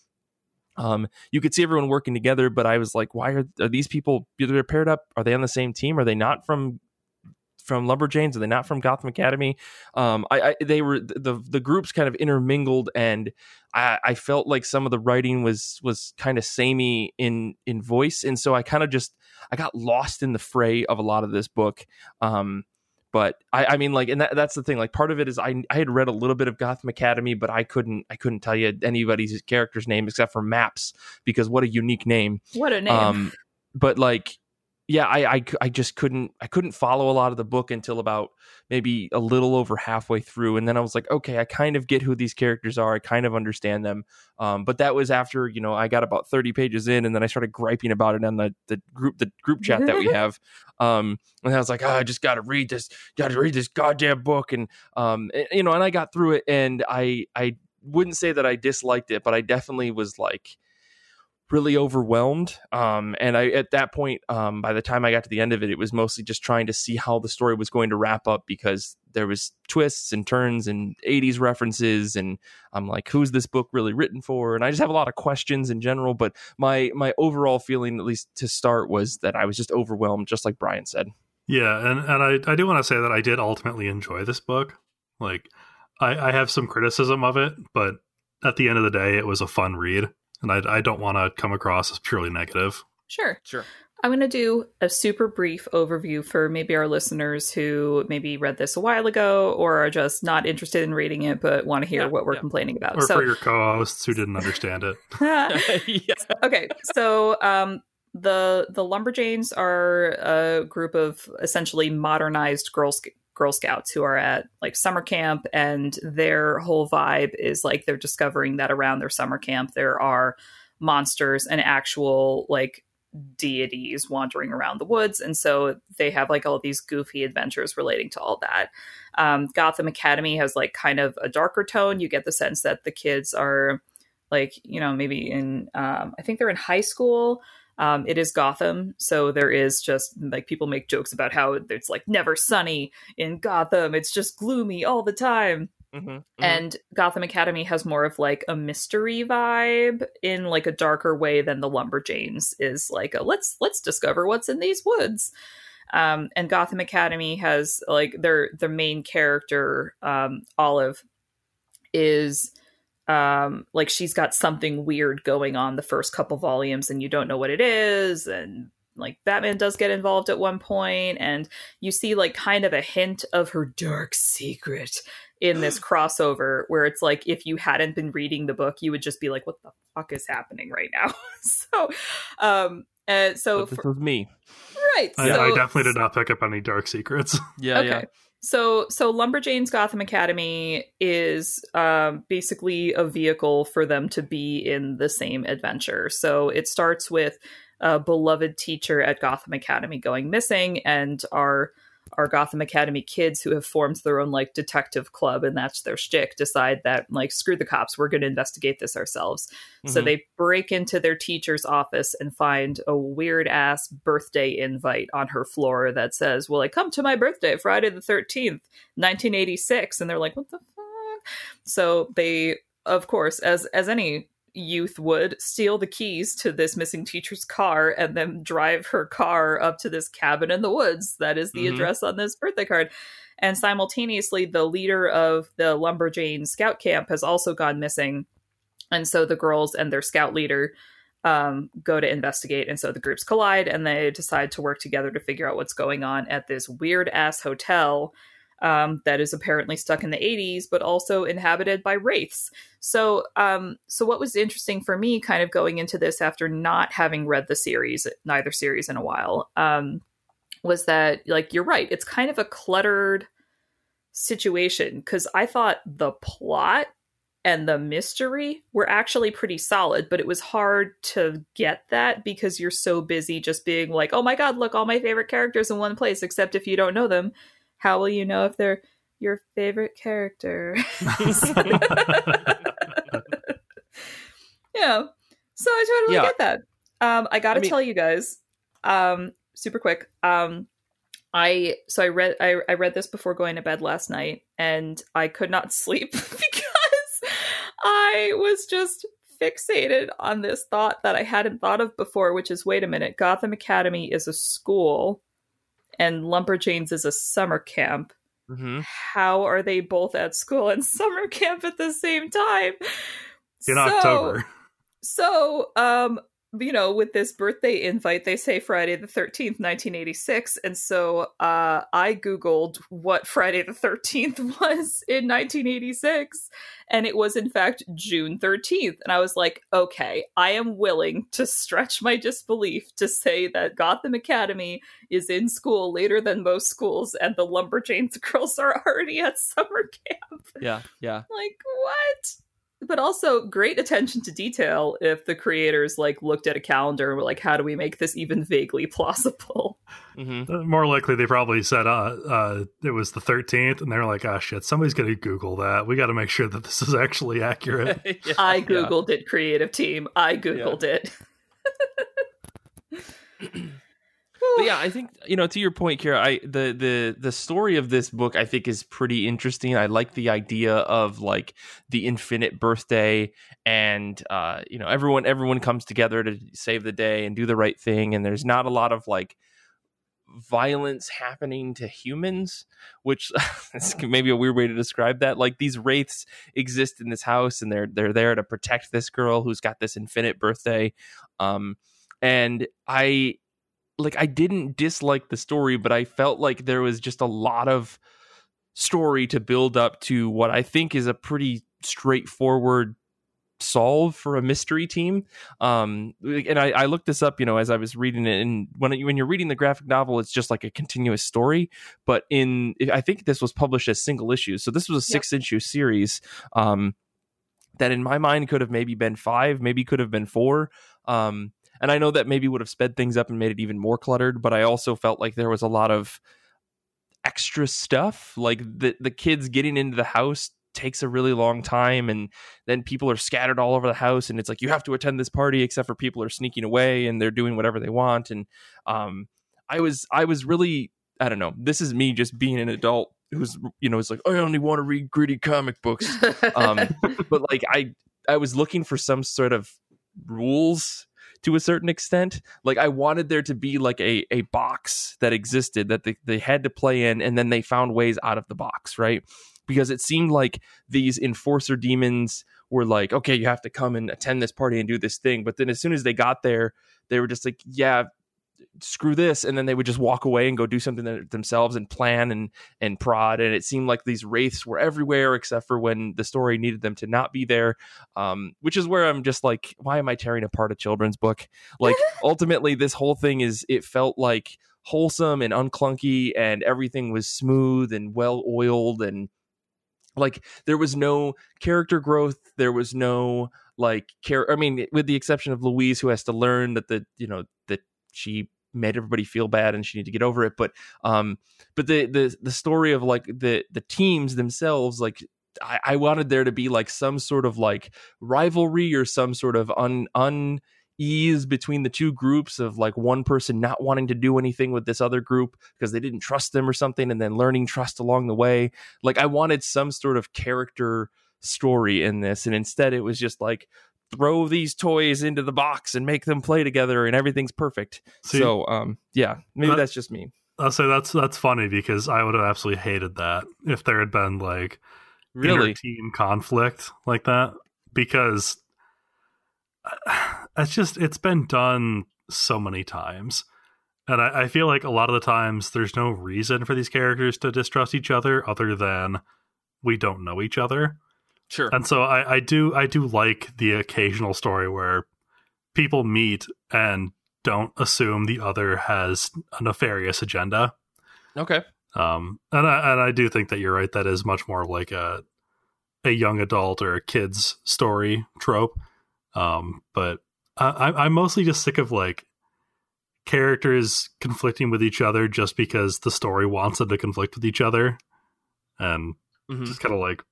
Speaker 1: um you could see everyone working together but i was like why are, are these people they're paired up are they on the same team? Are they not from from lumberjanes are they not from gotham academy? Um i, I they were the the groups kind of intermingled and I, I felt like some of the writing was was kind of samey in in voice and so i kind of just i got lost in the fray of a lot of this book. Um but I, I mean like and that, that's the thing like part of it is I, I had read a little bit of gotham academy but i couldn't i couldn't tell you anybody's character's name except for maps because what a unique name.
Speaker 3: What a name!
Speaker 1: um but like yeah I, I i just couldn't i couldn't follow a lot of the book until about maybe a little over halfway through and then i was like okay i kind of get who these characters are i kind of understand them. Um but that was after you know i got about 30 pages in and then i started griping about it on the the group the group chat that we [laughs] have um and i was like oh, i just gotta read this gotta read this goddamn book and um and, you know and i got through it and i i wouldn't say that i disliked it but i definitely was like really overwhelmed. Um and i at that point um by the time i got to the end of it it was mostly just trying to see how the story was going to wrap up because there was twists and turns and 80s references and i'm like who's this book really written for? And i just have a lot of questions in general but my my overall feeling at least to start was that i was just overwhelmed just like brian said.
Speaker 2: Yeah, and and I I do want to say that I did ultimately enjoy this book. Like, I I have some criticism of it, but at the end of the day, it was a fun read, and I I don't want to come across as purely negative.
Speaker 3: sure.
Speaker 1: sure
Speaker 3: I'm going to do a super brief overview for maybe our listeners who maybe read this a while ago or are just not interested in reading it but want to hear
Speaker 1: Yeah,
Speaker 3: what we're
Speaker 1: yeah.
Speaker 3: complaining about.
Speaker 2: Or
Speaker 3: so,
Speaker 2: for your co-hosts who didn't understand it. [laughs] [laughs]
Speaker 1: yeah
Speaker 3: okay, so um, the the Lumberjanes are a group of essentially modernized Girl Sc- Girl Scouts who are at like summer camp, and their whole vibe is like they're discovering that around their summer camp there are monsters and actual like deities wandering around the woods and so they have like all these goofy adventures relating to all that. Um, gotham academy has like kind of a darker tone. You get the sense that the kids are like you know maybe in um, i think they're in high school um, it is gotham so there is just like people make jokes about how it's like never sunny in gotham it's just gloomy all the time
Speaker 1: Mhm, mhm.
Speaker 3: and Gotham Academy has more of like a mystery vibe in like a darker way than the Lumberjanes is like a let's let's discover what's in these woods. Um, and Gotham Academy has like their their main character um, Olive is um like she's got something weird going on the first couple volumes and you don't know what it is. And like Batman does get involved at one point and you see like kind of a hint of her dark secret in this [gasps] crossover where it's like if you hadn't been reading the book you would just be like what the fuck is happening right now? [laughs] So um and so
Speaker 1: But this
Speaker 3: for,
Speaker 1: was me.
Speaker 3: Right
Speaker 2: I,
Speaker 3: so,
Speaker 2: I definitely did not pick up any dark secrets.
Speaker 1: yeah
Speaker 3: okay.
Speaker 1: yeah
Speaker 3: so so lumberjanes gotham academy is um, basically a vehicle for them to be in the same adventure. So it starts with a beloved teacher at gotham academy going missing and our our Gotham Academy kids who have formed their own like detective club and that's their shtick decide that like screw the cops, we're going to investigate this ourselves. Mm-hmm. So they break into their teacher's office and find a weird ass birthday invite on her floor that says, "Will I come to my birthday Friday the 13th, 1986?" And they're like, "What the fuck?" So they of course, as as any youth would steal the keys to this missing teacher's car and then drive her car up to this cabin in the woods that is the mm-hmm. address on this birthday card. And simultaneously the leader of the lumberjane scout camp has also gone missing. And so the girls and their scout leader um, go to investigate. And so the groups collide and they decide to work together to figure out what's going on at this weird ass hotel um, that is apparently stuck in the 80s, but also inhabited by wraiths. So, um, so what was interesting for me, kind of going into this after not having read the series, neither series in a while, um, was that like you're right, it's kind of a cluttered situation because I thought the plot and the mystery were actually pretty solid, but it was hard to get that because you're so busy just being like, oh my god, look, all my favorite characters in one place, except if you don't know them how will you know if they're your favorite character? [laughs] yeah. So I totally yeah. get that. Um, I gotta I mean, tell you guys, um, super quick. Um, I so I read I, I read this before going to bed last night, and I could not [laughs] sleep [laughs] because I was just fixated on this thought that I hadn't thought of before, which is wait a minute, Gotham Academy is a school and Lumberjanes is a summer camp. Mm-hmm. How are they both at school and [laughs] summer camp at the same time?
Speaker 2: In so, October.
Speaker 3: So, um, you know, with this birthday invite, they say Friday the 13th, 1986. And so uh, I Googled what Friday the 13th [laughs] was in 1986. And it was, in fact, June 13th. And I was like, okay, I am willing to stretch my disbelief to say that Gotham Academy is in school later than most schools and the Lumberjanes [laughs] girls are already at summer camp.
Speaker 1: Yeah, yeah.
Speaker 3: Like, what? But also great attention to detail if the creators like looked at a calendar and were like how do we make this even vaguely [laughs] plausible
Speaker 2: mm-hmm. Uh, more likely they probably said uh, uh, it was the 13th and they're like oh shit somebody's gonna google that we got to make sure that this is actually accurate [laughs]
Speaker 3: yeah, i googled yeah. it creative team i googled yeah.
Speaker 1: it [laughs] [clears throat] but yeah, I think you know to your point, Kara. I the the the story of this book I think is pretty interesting. I like the idea of like the infinite birthday, and uh, you know everyone everyone comes together to save the day and do the right thing, and there's not a lot of like violence happening to humans, which [laughs] is maybe a weird way to describe that. Like these wraiths exist in this house, and they're they're there to protect this girl who's got this infinite birthday. Um, and I like I didn't dislike the story, but I felt like there was just a lot of story to build up to what I think is a pretty straightforward solve for a mystery team. Um, and I, I, looked this up, you know, as I was reading it. And when when you're reading the graphic novel, it's just like a continuous story. But in I think this was published as single issues, so this was a six yep. issue series. Um, that in my mind could have maybe been five, maybe could have been four. Um, and I know that maybe would have sped things up and made it even more cluttered, but I also felt like there was a lot of extra stuff. Like the the kids getting into the house takes a really long time and then people are scattered all over the house and it's like you have to attend this party except for people are sneaking away and they're doing whatever they want and um I was I was really I don't know. This is me just being an adult who's you know it's like I only want to read gritty comic books. [laughs] um but like I I was looking for some sort of rules to a certain extent. Like I wanted there to be like a a box that existed that they, they had to play in, and then they found ways out of the box, right? Because it seemed like these enforcer demons were like, okay, you have to come and attend this party and do this thing. But then as soon as they got there, they were just like, yeah, screw this and then they would just walk away and go do something themselves and plan and and prod and it seemed like these wraiths were everywhere except for when the story needed them to not be there um, which is where i'm just like why am i tearing apart a children's book? Like [laughs] ultimately this whole thing is it felt like wholesome and unclunky and everything was smooth and well oiled and like there was no character growth there was no like care i mean with the exception of louise who has to learn that the you know that she made everybody feel bad and she needed to get over it but um but the the the story of like the the teams themselves like I, I wanted there to be like some sort of like rivalry or some sort of un unease between the two groups of like one person not wanting to do anything with this other group because they didn't trust them or something and then learning trust along the way. Like i wanted some sort of character story in this and instead it was just like throw these toys into the box and make them play together and everything's perfect.
Speaker 2: See,
Speaker 1: so um yeah maybe
Speaker 2: that-
Speaker 1: that's just me.
Speaker 2: I'll say that's that's funny because I would have absolutely hated that if there had been like
Speaker 1: really?
Speaker 2: team conflict like that because [sighs] it's just it's been done so many times. And I, I feel like a lot of the times there's no reason for these characters to distrust each other other than we don't know each other
Speaker 1: sure
Speaker 2: and so I, I do i do like the occasional story where people meet and don't assume the other has a nefarious agenda
Speaker 1: okay
Speaker 2: um, and I and I do think that you're right. That is much more like a a young adult or a kid's story trope. Um, but I, I'm mostly just sick of like characters conflicting with each other just because the story wants them to conflict with each other, and
Speaker 1: Mhm.
Speaker 2: just kind of like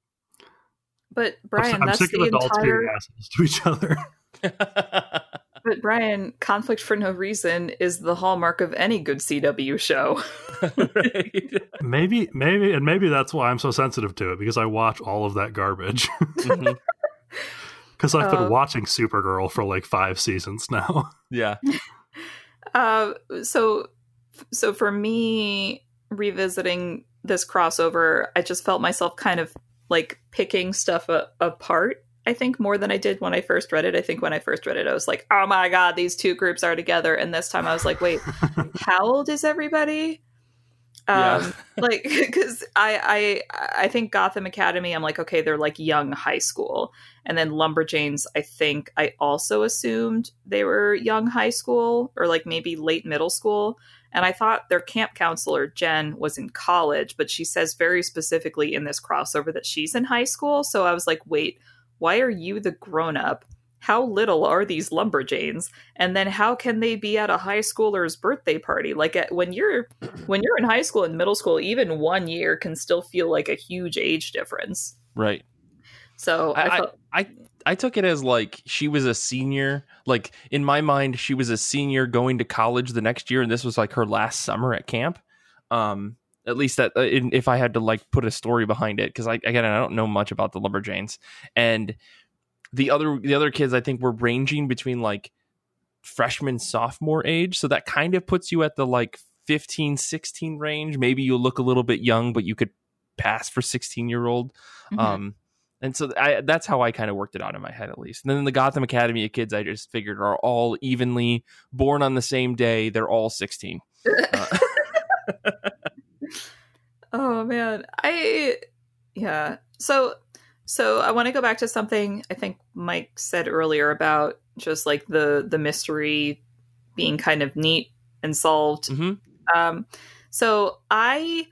Speaker 3: But
Speaker 2: I'm,
Speaker 3: Brian,
Speaker 2: I'm
Speaker 3: that's
Speaker 2: sick of
Speaker 3: the
Speaker 2: adults
Speaker 3: entire.
Speaker 2: being assholes to each other. [laughs]
Speaker 3: But Brian, conflict for no reason is the hallmark of any good CW show.
Speaker 1: right. [laughs]
Speaker 2: maybe, maybe, and maybe that's why I'm so sensitive to it because I watch all of that garbage. [laughs] Because I've been
Speaker 3: Uh,
Speaker 2: watching Supergirl for like five seasons now.
Speaker 1: Yeah.
Speaker 3: Uh, so, so for me, revisiting this crossover, I just felt myself kind of like picking stuff a- apart. I think more than I did when I first read it. I think when I first read it, I was like, "Oh my god, these two groups are together." And this time, I was like, "Wait, [laughs] how old is everybody?"
Speaker 1: Yeah.
Speaker 3: Um, [laughs] like because I I I think Gotham Academy. I'm like, okay, they're like young high school, and then Lumberjanes. I think I also assumed they were young high school or like maybe late middle school. And I thought their camp counselor Jen was in college, but she says very specifically in this crossover that she's in high school. So I was like, wait, why are you the grown up? How little are these lumberjanes? And then how can they be at a high schooler's birthday party? Like at, when you're when you're in high school and middle school, even one year can still feel like a huge age difference.
Speaker 1: Right.
Speaker 3: So I,
Speaker 1: I,
Speaker 3: felt,
Speaker 1: I I took it as like she was a senior. Like in my mind, she was a senior going to college the next year, and this was like her last summer at camp. Um, at least that uh, in, if I had to like put a story behind it, because I again I don't know much about the Lumberjanes, and the other the other kids I think were ranging between like freshman sophomore age, so that kind of puts you at the like 15 16 range. Maybe you look a little bit young, but you could pass for 16 year old
Speaker 3: Mhm.
Speaker 1: um and so I, that's how I kind of worked it out in my head, at least. And then the Gotham Academy of kids, I just figured are all evenly born on the same day. They're all 16. Uh, [laughs]
Speaker 3: oh man i yeah so so i want to go back to something i think mike said earlier about just like the the mystery being kind of neat and solved
Speaker 1: hmm
Speaker 3: um so i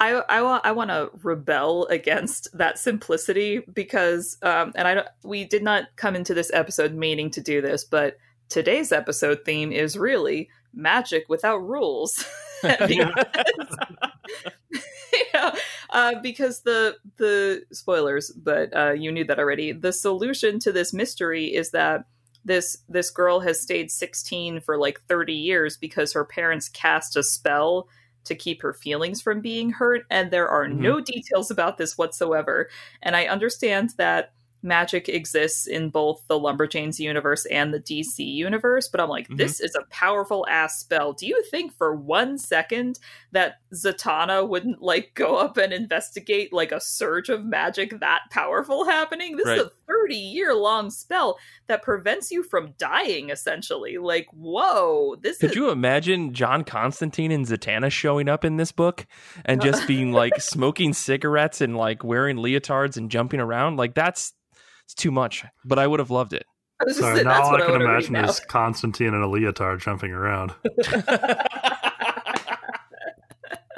Speaker 3: I, I want I want to rebel against that simplicity because um and I don't we did not come into this episode meaning to do this but today's episode theme is really magic without rules Because- [laughs] [laughs] yeah, [laughs] uh, because the the spoilers, but uh, you knew that already. The solution to this mystery is that this this girl has stayed 16 for like 30 years because her parents cast a spell to keep her feelings from being hurt, and there are
Speaker 1: Mhm.
Speaker 3: no details about this whatsoever. And I understand that magic exists in both the Lumberjanes universe and the DC universe, but I'm like,
Speaker 1: Mhm.
Speaker 3: this is a powerful ass spell. Do you think for one second that Zatanna wouldn't like go up and investigate like a surge of magic that powerful happening? This is a 30 year long spell that prevents you from dying, essentially. Like, whoa, this
Speaker 1: Could
Speaker 3: is
Speaker 1: you imagine John Constantine and Zatanna showing up in this book and just [laughs] being like smoking cigarettes and like wearing leotards and jumping around? Like that's it's too much, but I would have loved it.
Speaker 3: I
Speaker 2: So
Speaker 3: saying,
Speaker 2: now all I
Speaker 3: I
Speaker 2: can
Speaker 3: want
Speaker 2: imagine is Constantine in a leotard jumping around, [laughs]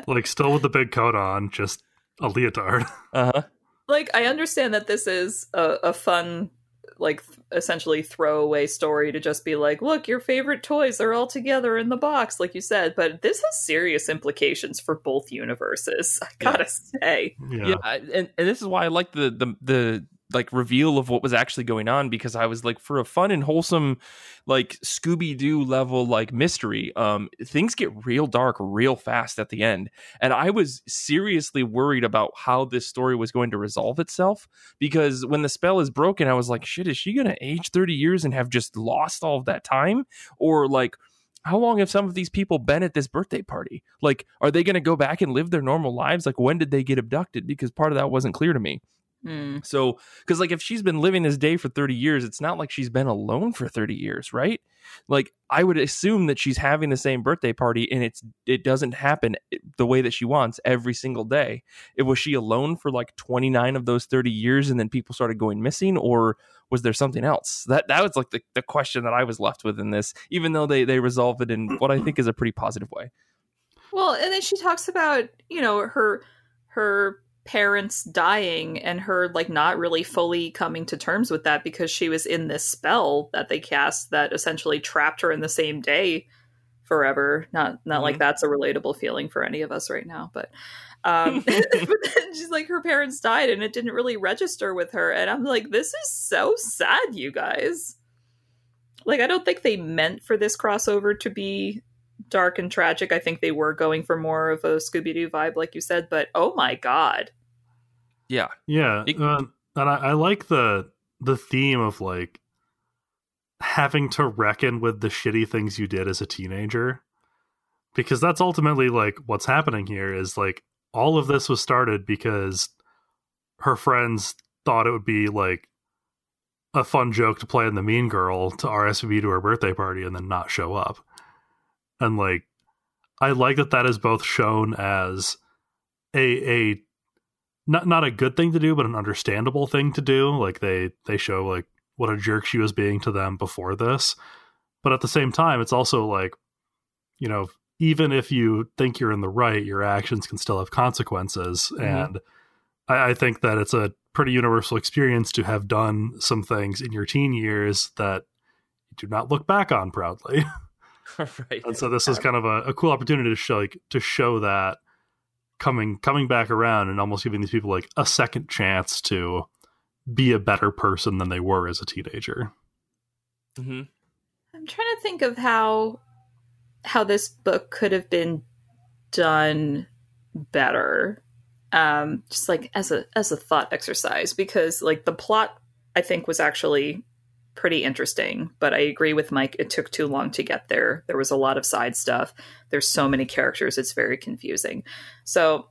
Speaker 2: like still with the big coat on, just a leotard.
Speaker 1: Uh huh.
Speaker 3: Like I understand that this is a, a fun like th- essentially throwaway story to just be like, look, your favorite toys are all together in the box, like you said. But this has serious implications for both universes. [laughs] I gotta yeah. say,
Speaker 2: yeah,
Speaker 1: yeah and, and this is why I like the the the like reveal of what was actually going on because I was like for a fun and wholesome like Scooby Doo level like mystery um things get real dark real fast at the end and I was seriously worried about how this story was going to resolve itself because when the spell is broken I was like shit is she going to age 30 years and have just lost all of that time or like how long have some of these people been at this birthday party? Like, are they going to go back and live their normal lives? Like, when did they get abducted? Because part of that wasn't clear to me.
Speaker 3: Mm.
Speaker 1: So, because like if she's been living this day for 30 years, it's not like she's been alone for 30 years, right? Like I would assume that she's having the same birthday party and it's it doesn't happen the way that she wants every single day. It was she alone for like 29 of those 30 years and then people started going missing or was there something else? That that was like the, the question that I was left with in this, even though they they resolve it in [clears throat] what I think is a pretty positive way.
Speaker 3: Well, and then she talks about, you know, her her parents dying and her like not really fully coming to terms with that because she was in this spell that they cast that essentially trapped her in the same day forever. Not not mm-hmm. like that's a relatable feeling for any of us right now but um [laughs] but then she's like her parents died and it didn't really register with her. And i'm like this is so sad you guys. Like i don't think they meant for this crossover to be dark and tragic. I think they were going for more of a scooby-doo vibe like you said but oh my god
Speaker 1: yeah,
Speaker 2: yeah, it, uh, and I, I like the the theme of like having to reckon with the shitty things you did as a teenager because that's ultimately like what's happening here is like all of this was started because her friends thought it would be like a fun joke to play in the mean girl to RSVP to her birthday party and then not show up. And like I like that that is both shown as a a not not a good thing to do, but an understandable thing to do. Like they they show like what a jerk she was being to them before this, but at the same time, it's also like, you know, even if you think you're in the right, your actions can still have consequences, mm-hmm. and I, I think that it's a pretty universal experience to have done some things in your teen years that you do not look back on proudly. [laughs]
Speaker 1: right.
Speaker 2: And so this is kind of a, a cool opportunity to show like to show that coming coming back around and almost giving these people like a second chance to be a better person than they were as a teenager.
Speaker 1: Mm-hmm.
Speaker 3: I'm trying to think of how how this book could have been done better um just like as a as a thought exercise because like the plot i think was actually pretty interesting. But I agree with Mike, it took too long to get there. There was a lot of side stuff. There's so many characters, it's very confusing. So,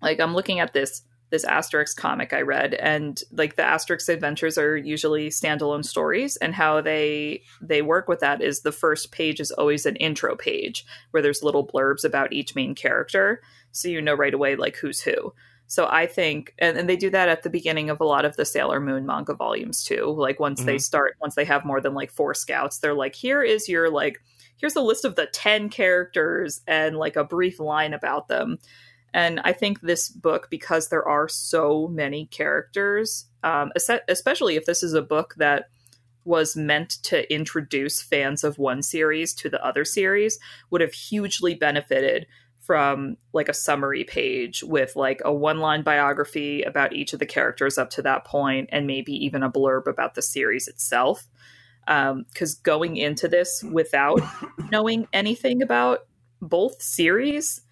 Speaker 3: like, I'm looking at this this Asterix comic I read, and like the Asterix adventures are usually standalone stories, and how they they work with that is the first page is always an intro page where there's little blurbs about each main character, so you know right away like who's who. So I think, and, and, they do that at the beginning of a lot of the Sailor Moon manga volumes too. Like once mm-hmm. they start, once they have more than like four scouts, they're like, here is your like, here's a list of the 10 characters and like a brief line about them. And I think this book, because there are so many characters, um, especially if this is a book that was meant to introduce fans of one series to the other series, would have hugely benefited from like a summary page with like a one line biography about each of the characters up to that point and maybe even a blurb about the series itself. Because um, going into this without [laughs] knowing anything about both series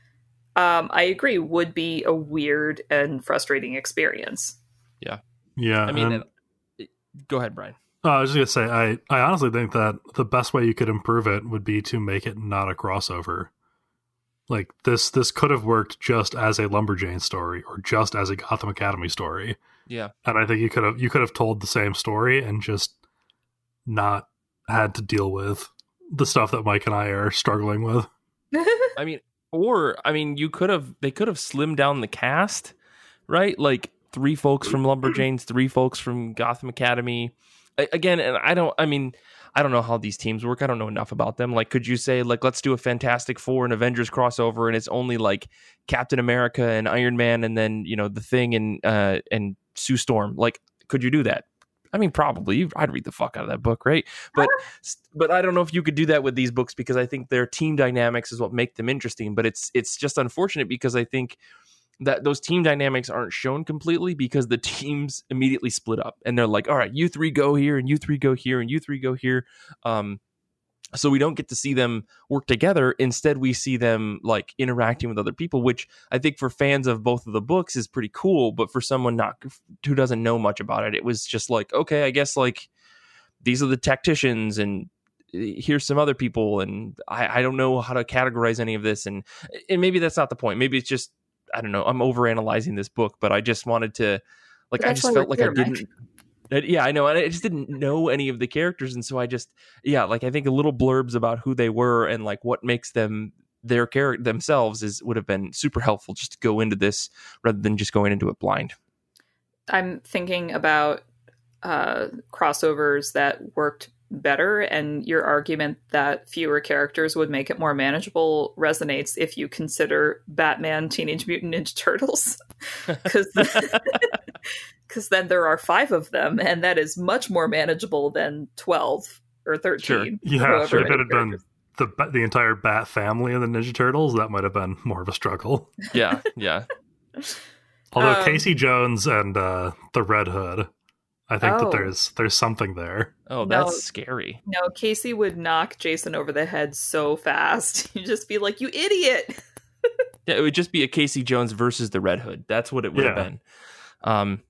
Speaker 3: um, i agree would be a weird and frustrating experience.
Speaker 1: Yeah.
Speaker 2: Yeah
Speaker 1: i mean go ahead brian.
Speaker 2: Uh, I was just gonna say, I, I honestly think that the best way you could improve it would be to make it not a crossover. Like this this could have worked just as a Lumberjane story or just as a Gotham Academy story.
Speaker 1: Yeah.
Speaker 2: And I think you could have you could have told the same story and just not had to deal with the stuff that Mike and I are struggling with. [laughs] [laughs]
Speaker 1: I mean, or I mean, you could have they could have slimmed down the cast, right? Like three folks from Lumberjanes, three folks from Gotham Academy. I, again, and I don't. I mean, I don't know how these teams work. I don't know enough about them. Like, could you say like let's do a Fantastic Four and Avengers crossover, and it's only like Captain America and Iron Man, and then you know the Thing and uh and Sue Storm. Like, could you do that? I mean, probably I'd read the fuck out of that book, right? But [laughs] but I don't know if you could do that with these books because I think their team dynamics is what make them interesting. But it's it's just unfortunate because I think that those team dynamics aren't shown completely because the [laughs] teams immediately split up and they're like, all right, you three go here and you three go here and you three go here. Um, so we don't get to see them work together. Instead we see them like interacting with other people which i think for fans of both of the books is pretty cool but for someone not who doesn't know much about it it was just like okay i guess like these are the tacticians and eh, here's some other people and I, I don't know how to categorize any of this. And and maybe that's not the point. Maybe it's just i don't know i'm overanalyzing this book but i just wanted to like i just felt like here, i didn't yeah, I know. And I just didn't know any of the characters. And so I just, yeah, like I think a little blurbs about who they were and like what makes them their character themselves is would have been super helpful just to go into this rather than just going into it blind.
Speaker 3: I'm thinking about uh, crossovers that worked better, and your argument that fewer characters would make it more manageable resonates if you consider Batman Teenage Mutant Ninja Turtles. [laughs] Because because [laughs] then there are five of them, and that is much more manageable than twelve or thirteen.
Speaker 2: Sure. Yeah, sure. If it had been the the entire Bat family of the Ninja Turtles, that might have been more of a struggle.
Speaker 1: Yeah, yeah. [laughs]
Speaker 2: Although um, Casey Jones and uh, the Red Hood, I think oh. that there's there's something there.
Speaker 1: Oh, that's no, scary.
Speaker 3: No, Casey would knock Jason over the head so fast. [laughs] You'd just be like, "You idiot!" [laughs]
Speaker 1: yeah, it would just be a Casey Jones versus the Red Hood. That's what it would yeah. have been. Um,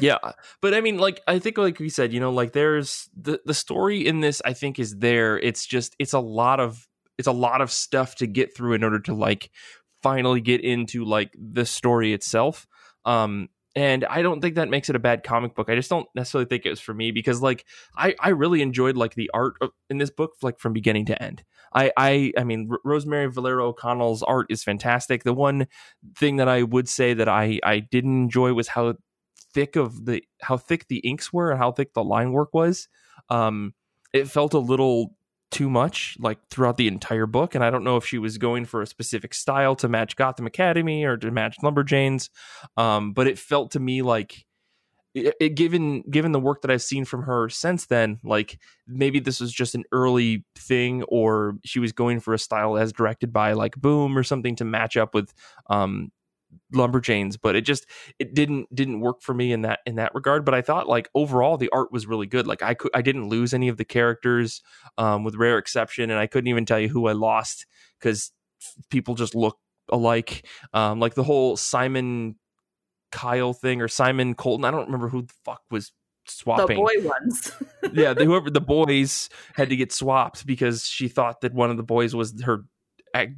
Speaker 1: yeah but i mean like i think like we said you know like there's the the story in this i think is there it's just it's a lot of it's a lot of stuff to get through in order to like finally get into like the story itself um and i don't think that makes it a bad comic book. I just don't necessarily think it was for me because like i i really enjoyed like the art in this book like from beginning to end. I i i mean R- rosemary valero o'connell's art is fantastic. The one thing that i would say that i i didn't enjoy was how thick of the how thick the inks were and how thick the line work was. Um, it felt a little too much like throughout the entire book and i don't know if she was going for a specific style to match gotham academy or to match lumberjanes um, but it felt to me like it, it, given given the work that i've seen from her since then like maybe this was just an early thing or she was going for a style as directed by like boom or something to match up with um, lumberjanes but it just it didn't didn't work for me in that in that regard. But i thought like overall the art was really good. Like i could i didn't lose any of the characters um with rare exception and i couldn't even tell you who i lost because people just look alike. Um like the whole simon kyle thing or simon colton i don't remember who the fuck was swapping.
Speaker 3: the boy ones.
Speaker 1: Yeah the, [laughs] whoever the boys had to get swapped because she thought that one of the boys was her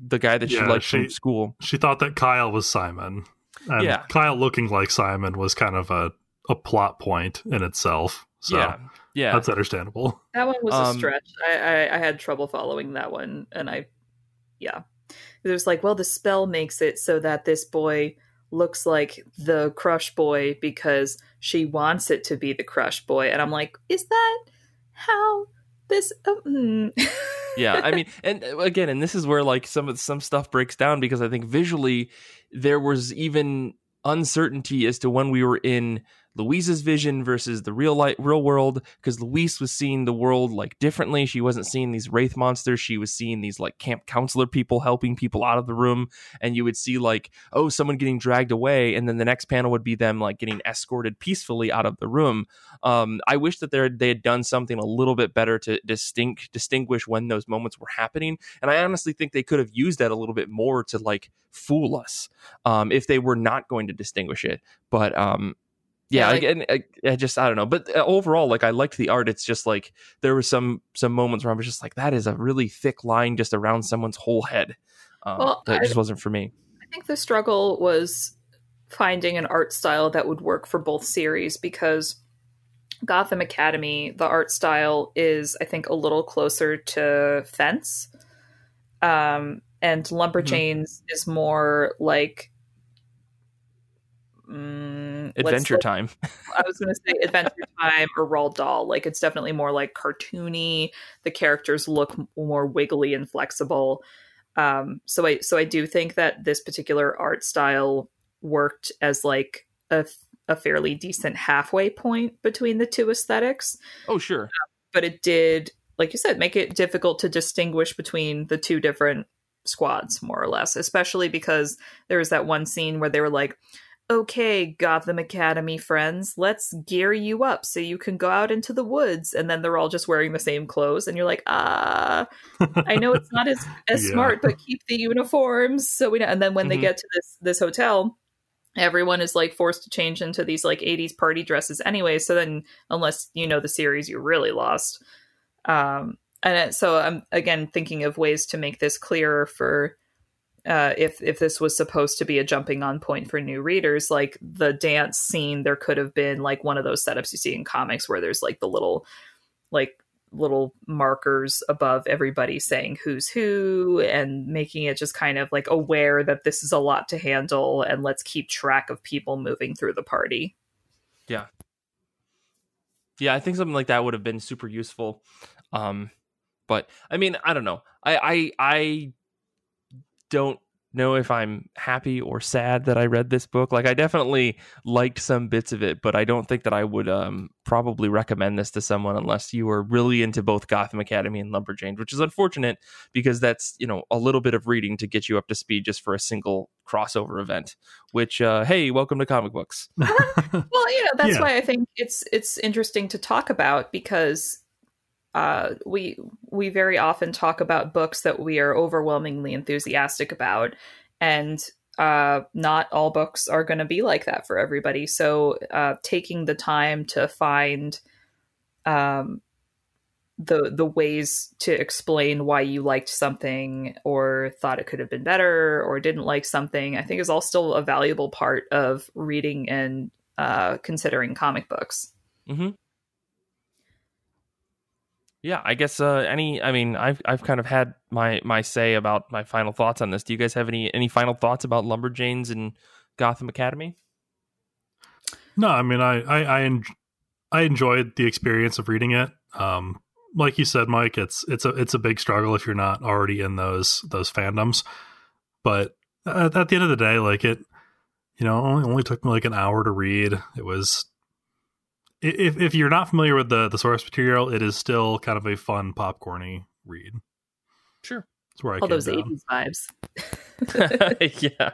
Speaker 1: the guy that yeah, she liked she, from school.
Speaker 2: She thought that Kyle was Simon. And yeah. Kyle looking like Simon was kind of a, a plot point in itself. So yeah. Yeah. That's understandable.
Speaker 3: That one was um, a stretch. I, I, I had trouble following that one. And I, yeah. It was like, well, the spell makes it so that this boy looks like the crush boy because she wants it to be the crush boy. And I'm like, is that how this? Um,
Speaker 1: yeah, I mean, and uh, again, and this is where like some of some stuff breaks down because I think visually there was even uncertainty as to when we were in Louise's vision versus the real light real world because Louise was seeing the world like differently. She wasn't seeing these wraith monsters. She was seeing these like camp counselor people helping people out of the room. And you would see like, oh, someone getting dragged away, and then the next panel would be them like getting escorted peacefully out of the room. Um, I wish that they they had done something a little bit better to distinct distinguish when those moments were happening. And I honestly think they could have used that a little bit more to like fool us um, if they were not going to distinguish it. But um, yeah, like, I, I, just I don't know, but uh, overall, like I liked the art. It's just like there were some some moments where I was just like, that is a really thick line just around someone's whole head. Um, well, that just wasn't for me.
Speaker 3: I think the struggle was finding an art style that would work for both series because Gotham Academy, the art style is I think a little closer to Fence, um, and Lumberjanes mm-hmm. is more like
Speaker 1: Mm, Adventure Time. [laughs]
Speaker 3: I was going to say Adventure Time or Roald Dahl. Like it's definitely more like cartoony. The characters look more wiggly and flexible. Um, so I so I do think that this particular art style worked as like a a fairly decent halfway point between the two aesthetics.
Speaker 1: Oh, sure.
Speaker 3: But it did, like you said, make it difficult to distinguish between the two different squads, more or less, especially because there was that one scene where they were like, okay, Gotham Academy friends, let's gear you up so you can go out into the woods. And then they're all just wearing the same clothes. And you're like, ah, I know it's not as, [laughs] as
Speaker 2: Yeah.
Speaker 3: smart, but keep the uniforms. So we know. And then when they
Speaker 1: Mhm.
Speaker 3: get to this, this hotel, everyone is like forced to change into these like 80s party dresses anyway. So then, unless you know the series, you're really lost. Um, and it- so I'm again thinking of ways to make this clearer for uh, if if this was supposed to be a jumping on point for new readers, like the dance scene, there could have been like one of those setups you see in comics where there's like the little like little markers above everybody saying who's who and making it just kind of like aware that this is a lot to handle and let's keep track of people moving through the party.
Speaker 1: Yeah, Yeah, I think something like that would have been super useful. Um, but I mean, I don't know. I I I don't know if I'm happy or sad that I read this book. Like I definitely liked some bits of it, but I don't think that I would um probably recommend this to someone unless you are really into both Gotham Academy and Lumberjanes, which is unfortunate because that's, you know, a little bit of reading to get you up to speed just for a single crossover event, which uh hey, welcome to comic books. [laughs]
Speaker 3: Well, you know, that's
Speaker 2: Yeah.
Speaker 3: why I think it's it's interesting to talk about because uh, we we very often talk about books that we are overwhelmingly enthusiastic about, and uh, not all books are going to be like that for everybody. So, uh, taking the time to find um, the the ways to explain why you liked something or thought it could have been better or didn't like something, I think is all still a valuable part of reading and uh, considering comic books.
Speaker 1: Mm-hmm. Yeah, I guess uh, any. I mean, I've I've kind of had my my say about my final thoughts on this. Do you guys have any any final thoughts about Lumberjanes and Gotham Academy?
Speaker 2: No, I mean, I I I, en- I enjoyed the experience of reading it. Um, like you said, Mike, it's it's a it's a big struggle if you're not already in those those fandoms. But at, at the end of the day, like it, you know, only only took me like an hour to read. It was. I- If if you're not familiar with the the source material, it is still kind of a fun popcorny read.
Speaker 1: Sure.
Speaker 2: That's where I
Speaker 3: all those 80s vibes. [laughs]
Speaker 1: yeah.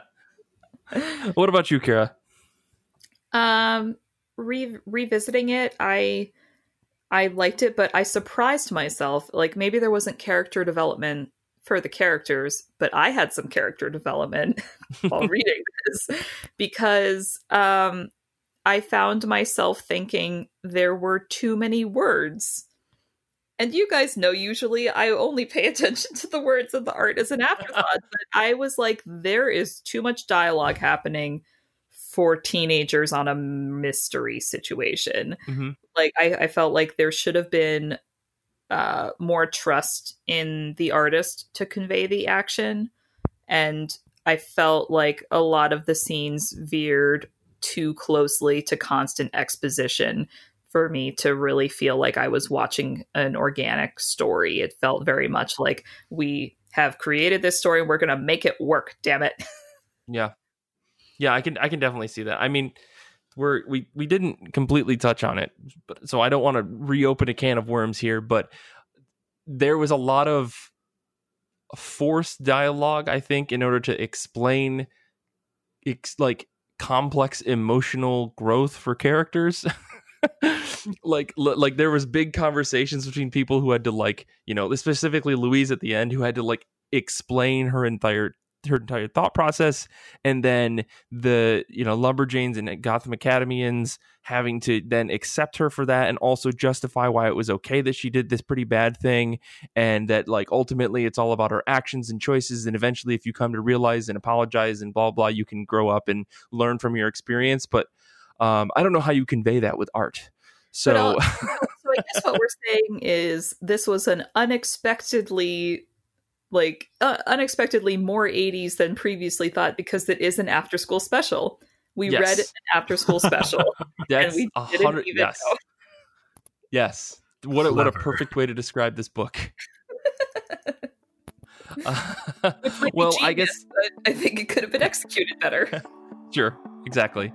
Speaker 1: What about you, Kira?
Speaker 3: Um, re- revisiting it, I I liked it, but I surprised myself. Like maybe there wasn't character development for the characters, but I had some character development [laughs] while [laughs] reading this because um, I found myself thinking there were too many words. And you guys know usually I only pay [laughs] attention to the words and the art as an afterthought, [laughs] but I was like, there is too much dialogue happening for teenagers on a mystery situation.
Speaker 1: Mm-hmm.
Speaker 3: Like I, I felt like there should have been uh, more trust in the artist to convey the action, and I felt like a lot of the scenes veered too closely to constant exposition for me to really feel like I was watching an organic story. It felt very much like we have created this story and we're going to make it work, damn it. [laughs]
Speaker 1: Yeah, yeah, I can I can definitely see that. I mean, we're we we didn't completely touch on it, but so I don't want to reopen a can of worms here. But there was a lot of forced dialogue, I think, in order to explain, ex- like complex emotional growth for characters. [laughs] like l- like there was big conversations between people who had to like you know specifically Louise at the end who had to like explain her entire her entire thought process and then the you know lumberjanes and gotham academians having to then accept her for that and also justify why it was okay that she did this pretty bad thing and that like ultimately it's all about her actions and choices and eventually if you come to realize and apologize and blah blah you can grow up and learn from your experience. But um i don't know how you convey that with art. So
Speaker 3: uh, so I guess what we're saying is this was an unexpectedly like uh, unexpectedly more 80s than previously thought because it is an after school special. We
Speaker 1: Yes.
Speaker 3: read an after school special [laughs]
Speaker 1: that's
Speaker 3: and we
Speaker 1: a
Speaker 3: didn't
Speaker 1: hundred
Speaker 3: even
Speaker 1: yes
Speaker 3: know.
Speaker 1: yes what a, what a perfect way to describe this book Uh, [laughs] [laughs]
Speaker 3: Which might be
Speaker 1: well i guess
Speaker 3: I think it could have been executed better.
Speaker 1: sure exactly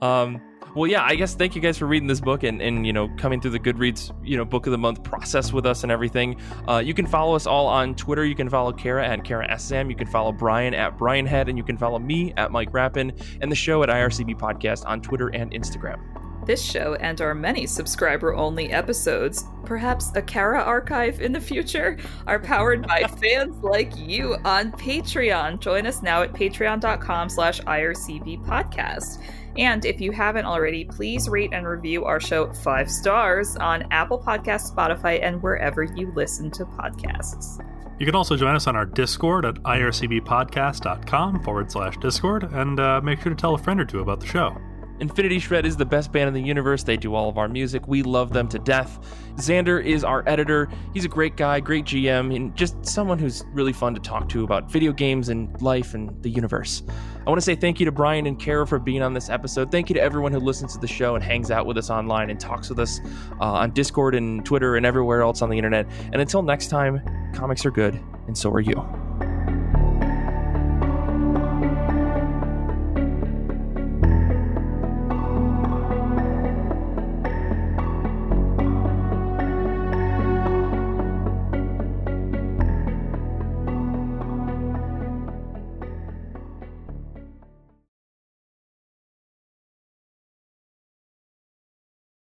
Speaker 1: um well, yeah, I guess thank you guys for reading this book and, and you know coming through the Goodreads you know book of the month process with us and everything. Uh, you can follow us all on Twitter. You can follow Kara at Kara SM. You can follow Brian at Brian Head, and you can follow me at Mike Rappin and the show at IRCB Podcast on Twitter and Instagram.
Speaker 3: This show and our many subscriber only episodes, perhaps a Kara archive in the future, are powered by [laughs] fans like you on Patreon. Join us now at patreon.com slash IRCB podcast. And if you haven't already, please rate and review our show five stars on Apple Podcasts, Spotify, and wherever you listen to podcasts.
Speaker 2: You can also join us on our Discord at ircbpodcast.com forward slash Discord and uh, make sure to tell a friend or two about the show.
Speaker 1: Infinity Shred is the best band in the universe. They do all of our music. We love them to death. Xander is our editor. He's a great guy, great GM, and just someone who's really fun to talk to about video games and life and the universe. I want to say thank you to Brian and Kara for being on this episode. Thank you to everyone who listens to the show and hangs out with us online and talks with us uh, on Discord and Twitter and everywhere else on the internet. And until next time, comics are good, and so are you.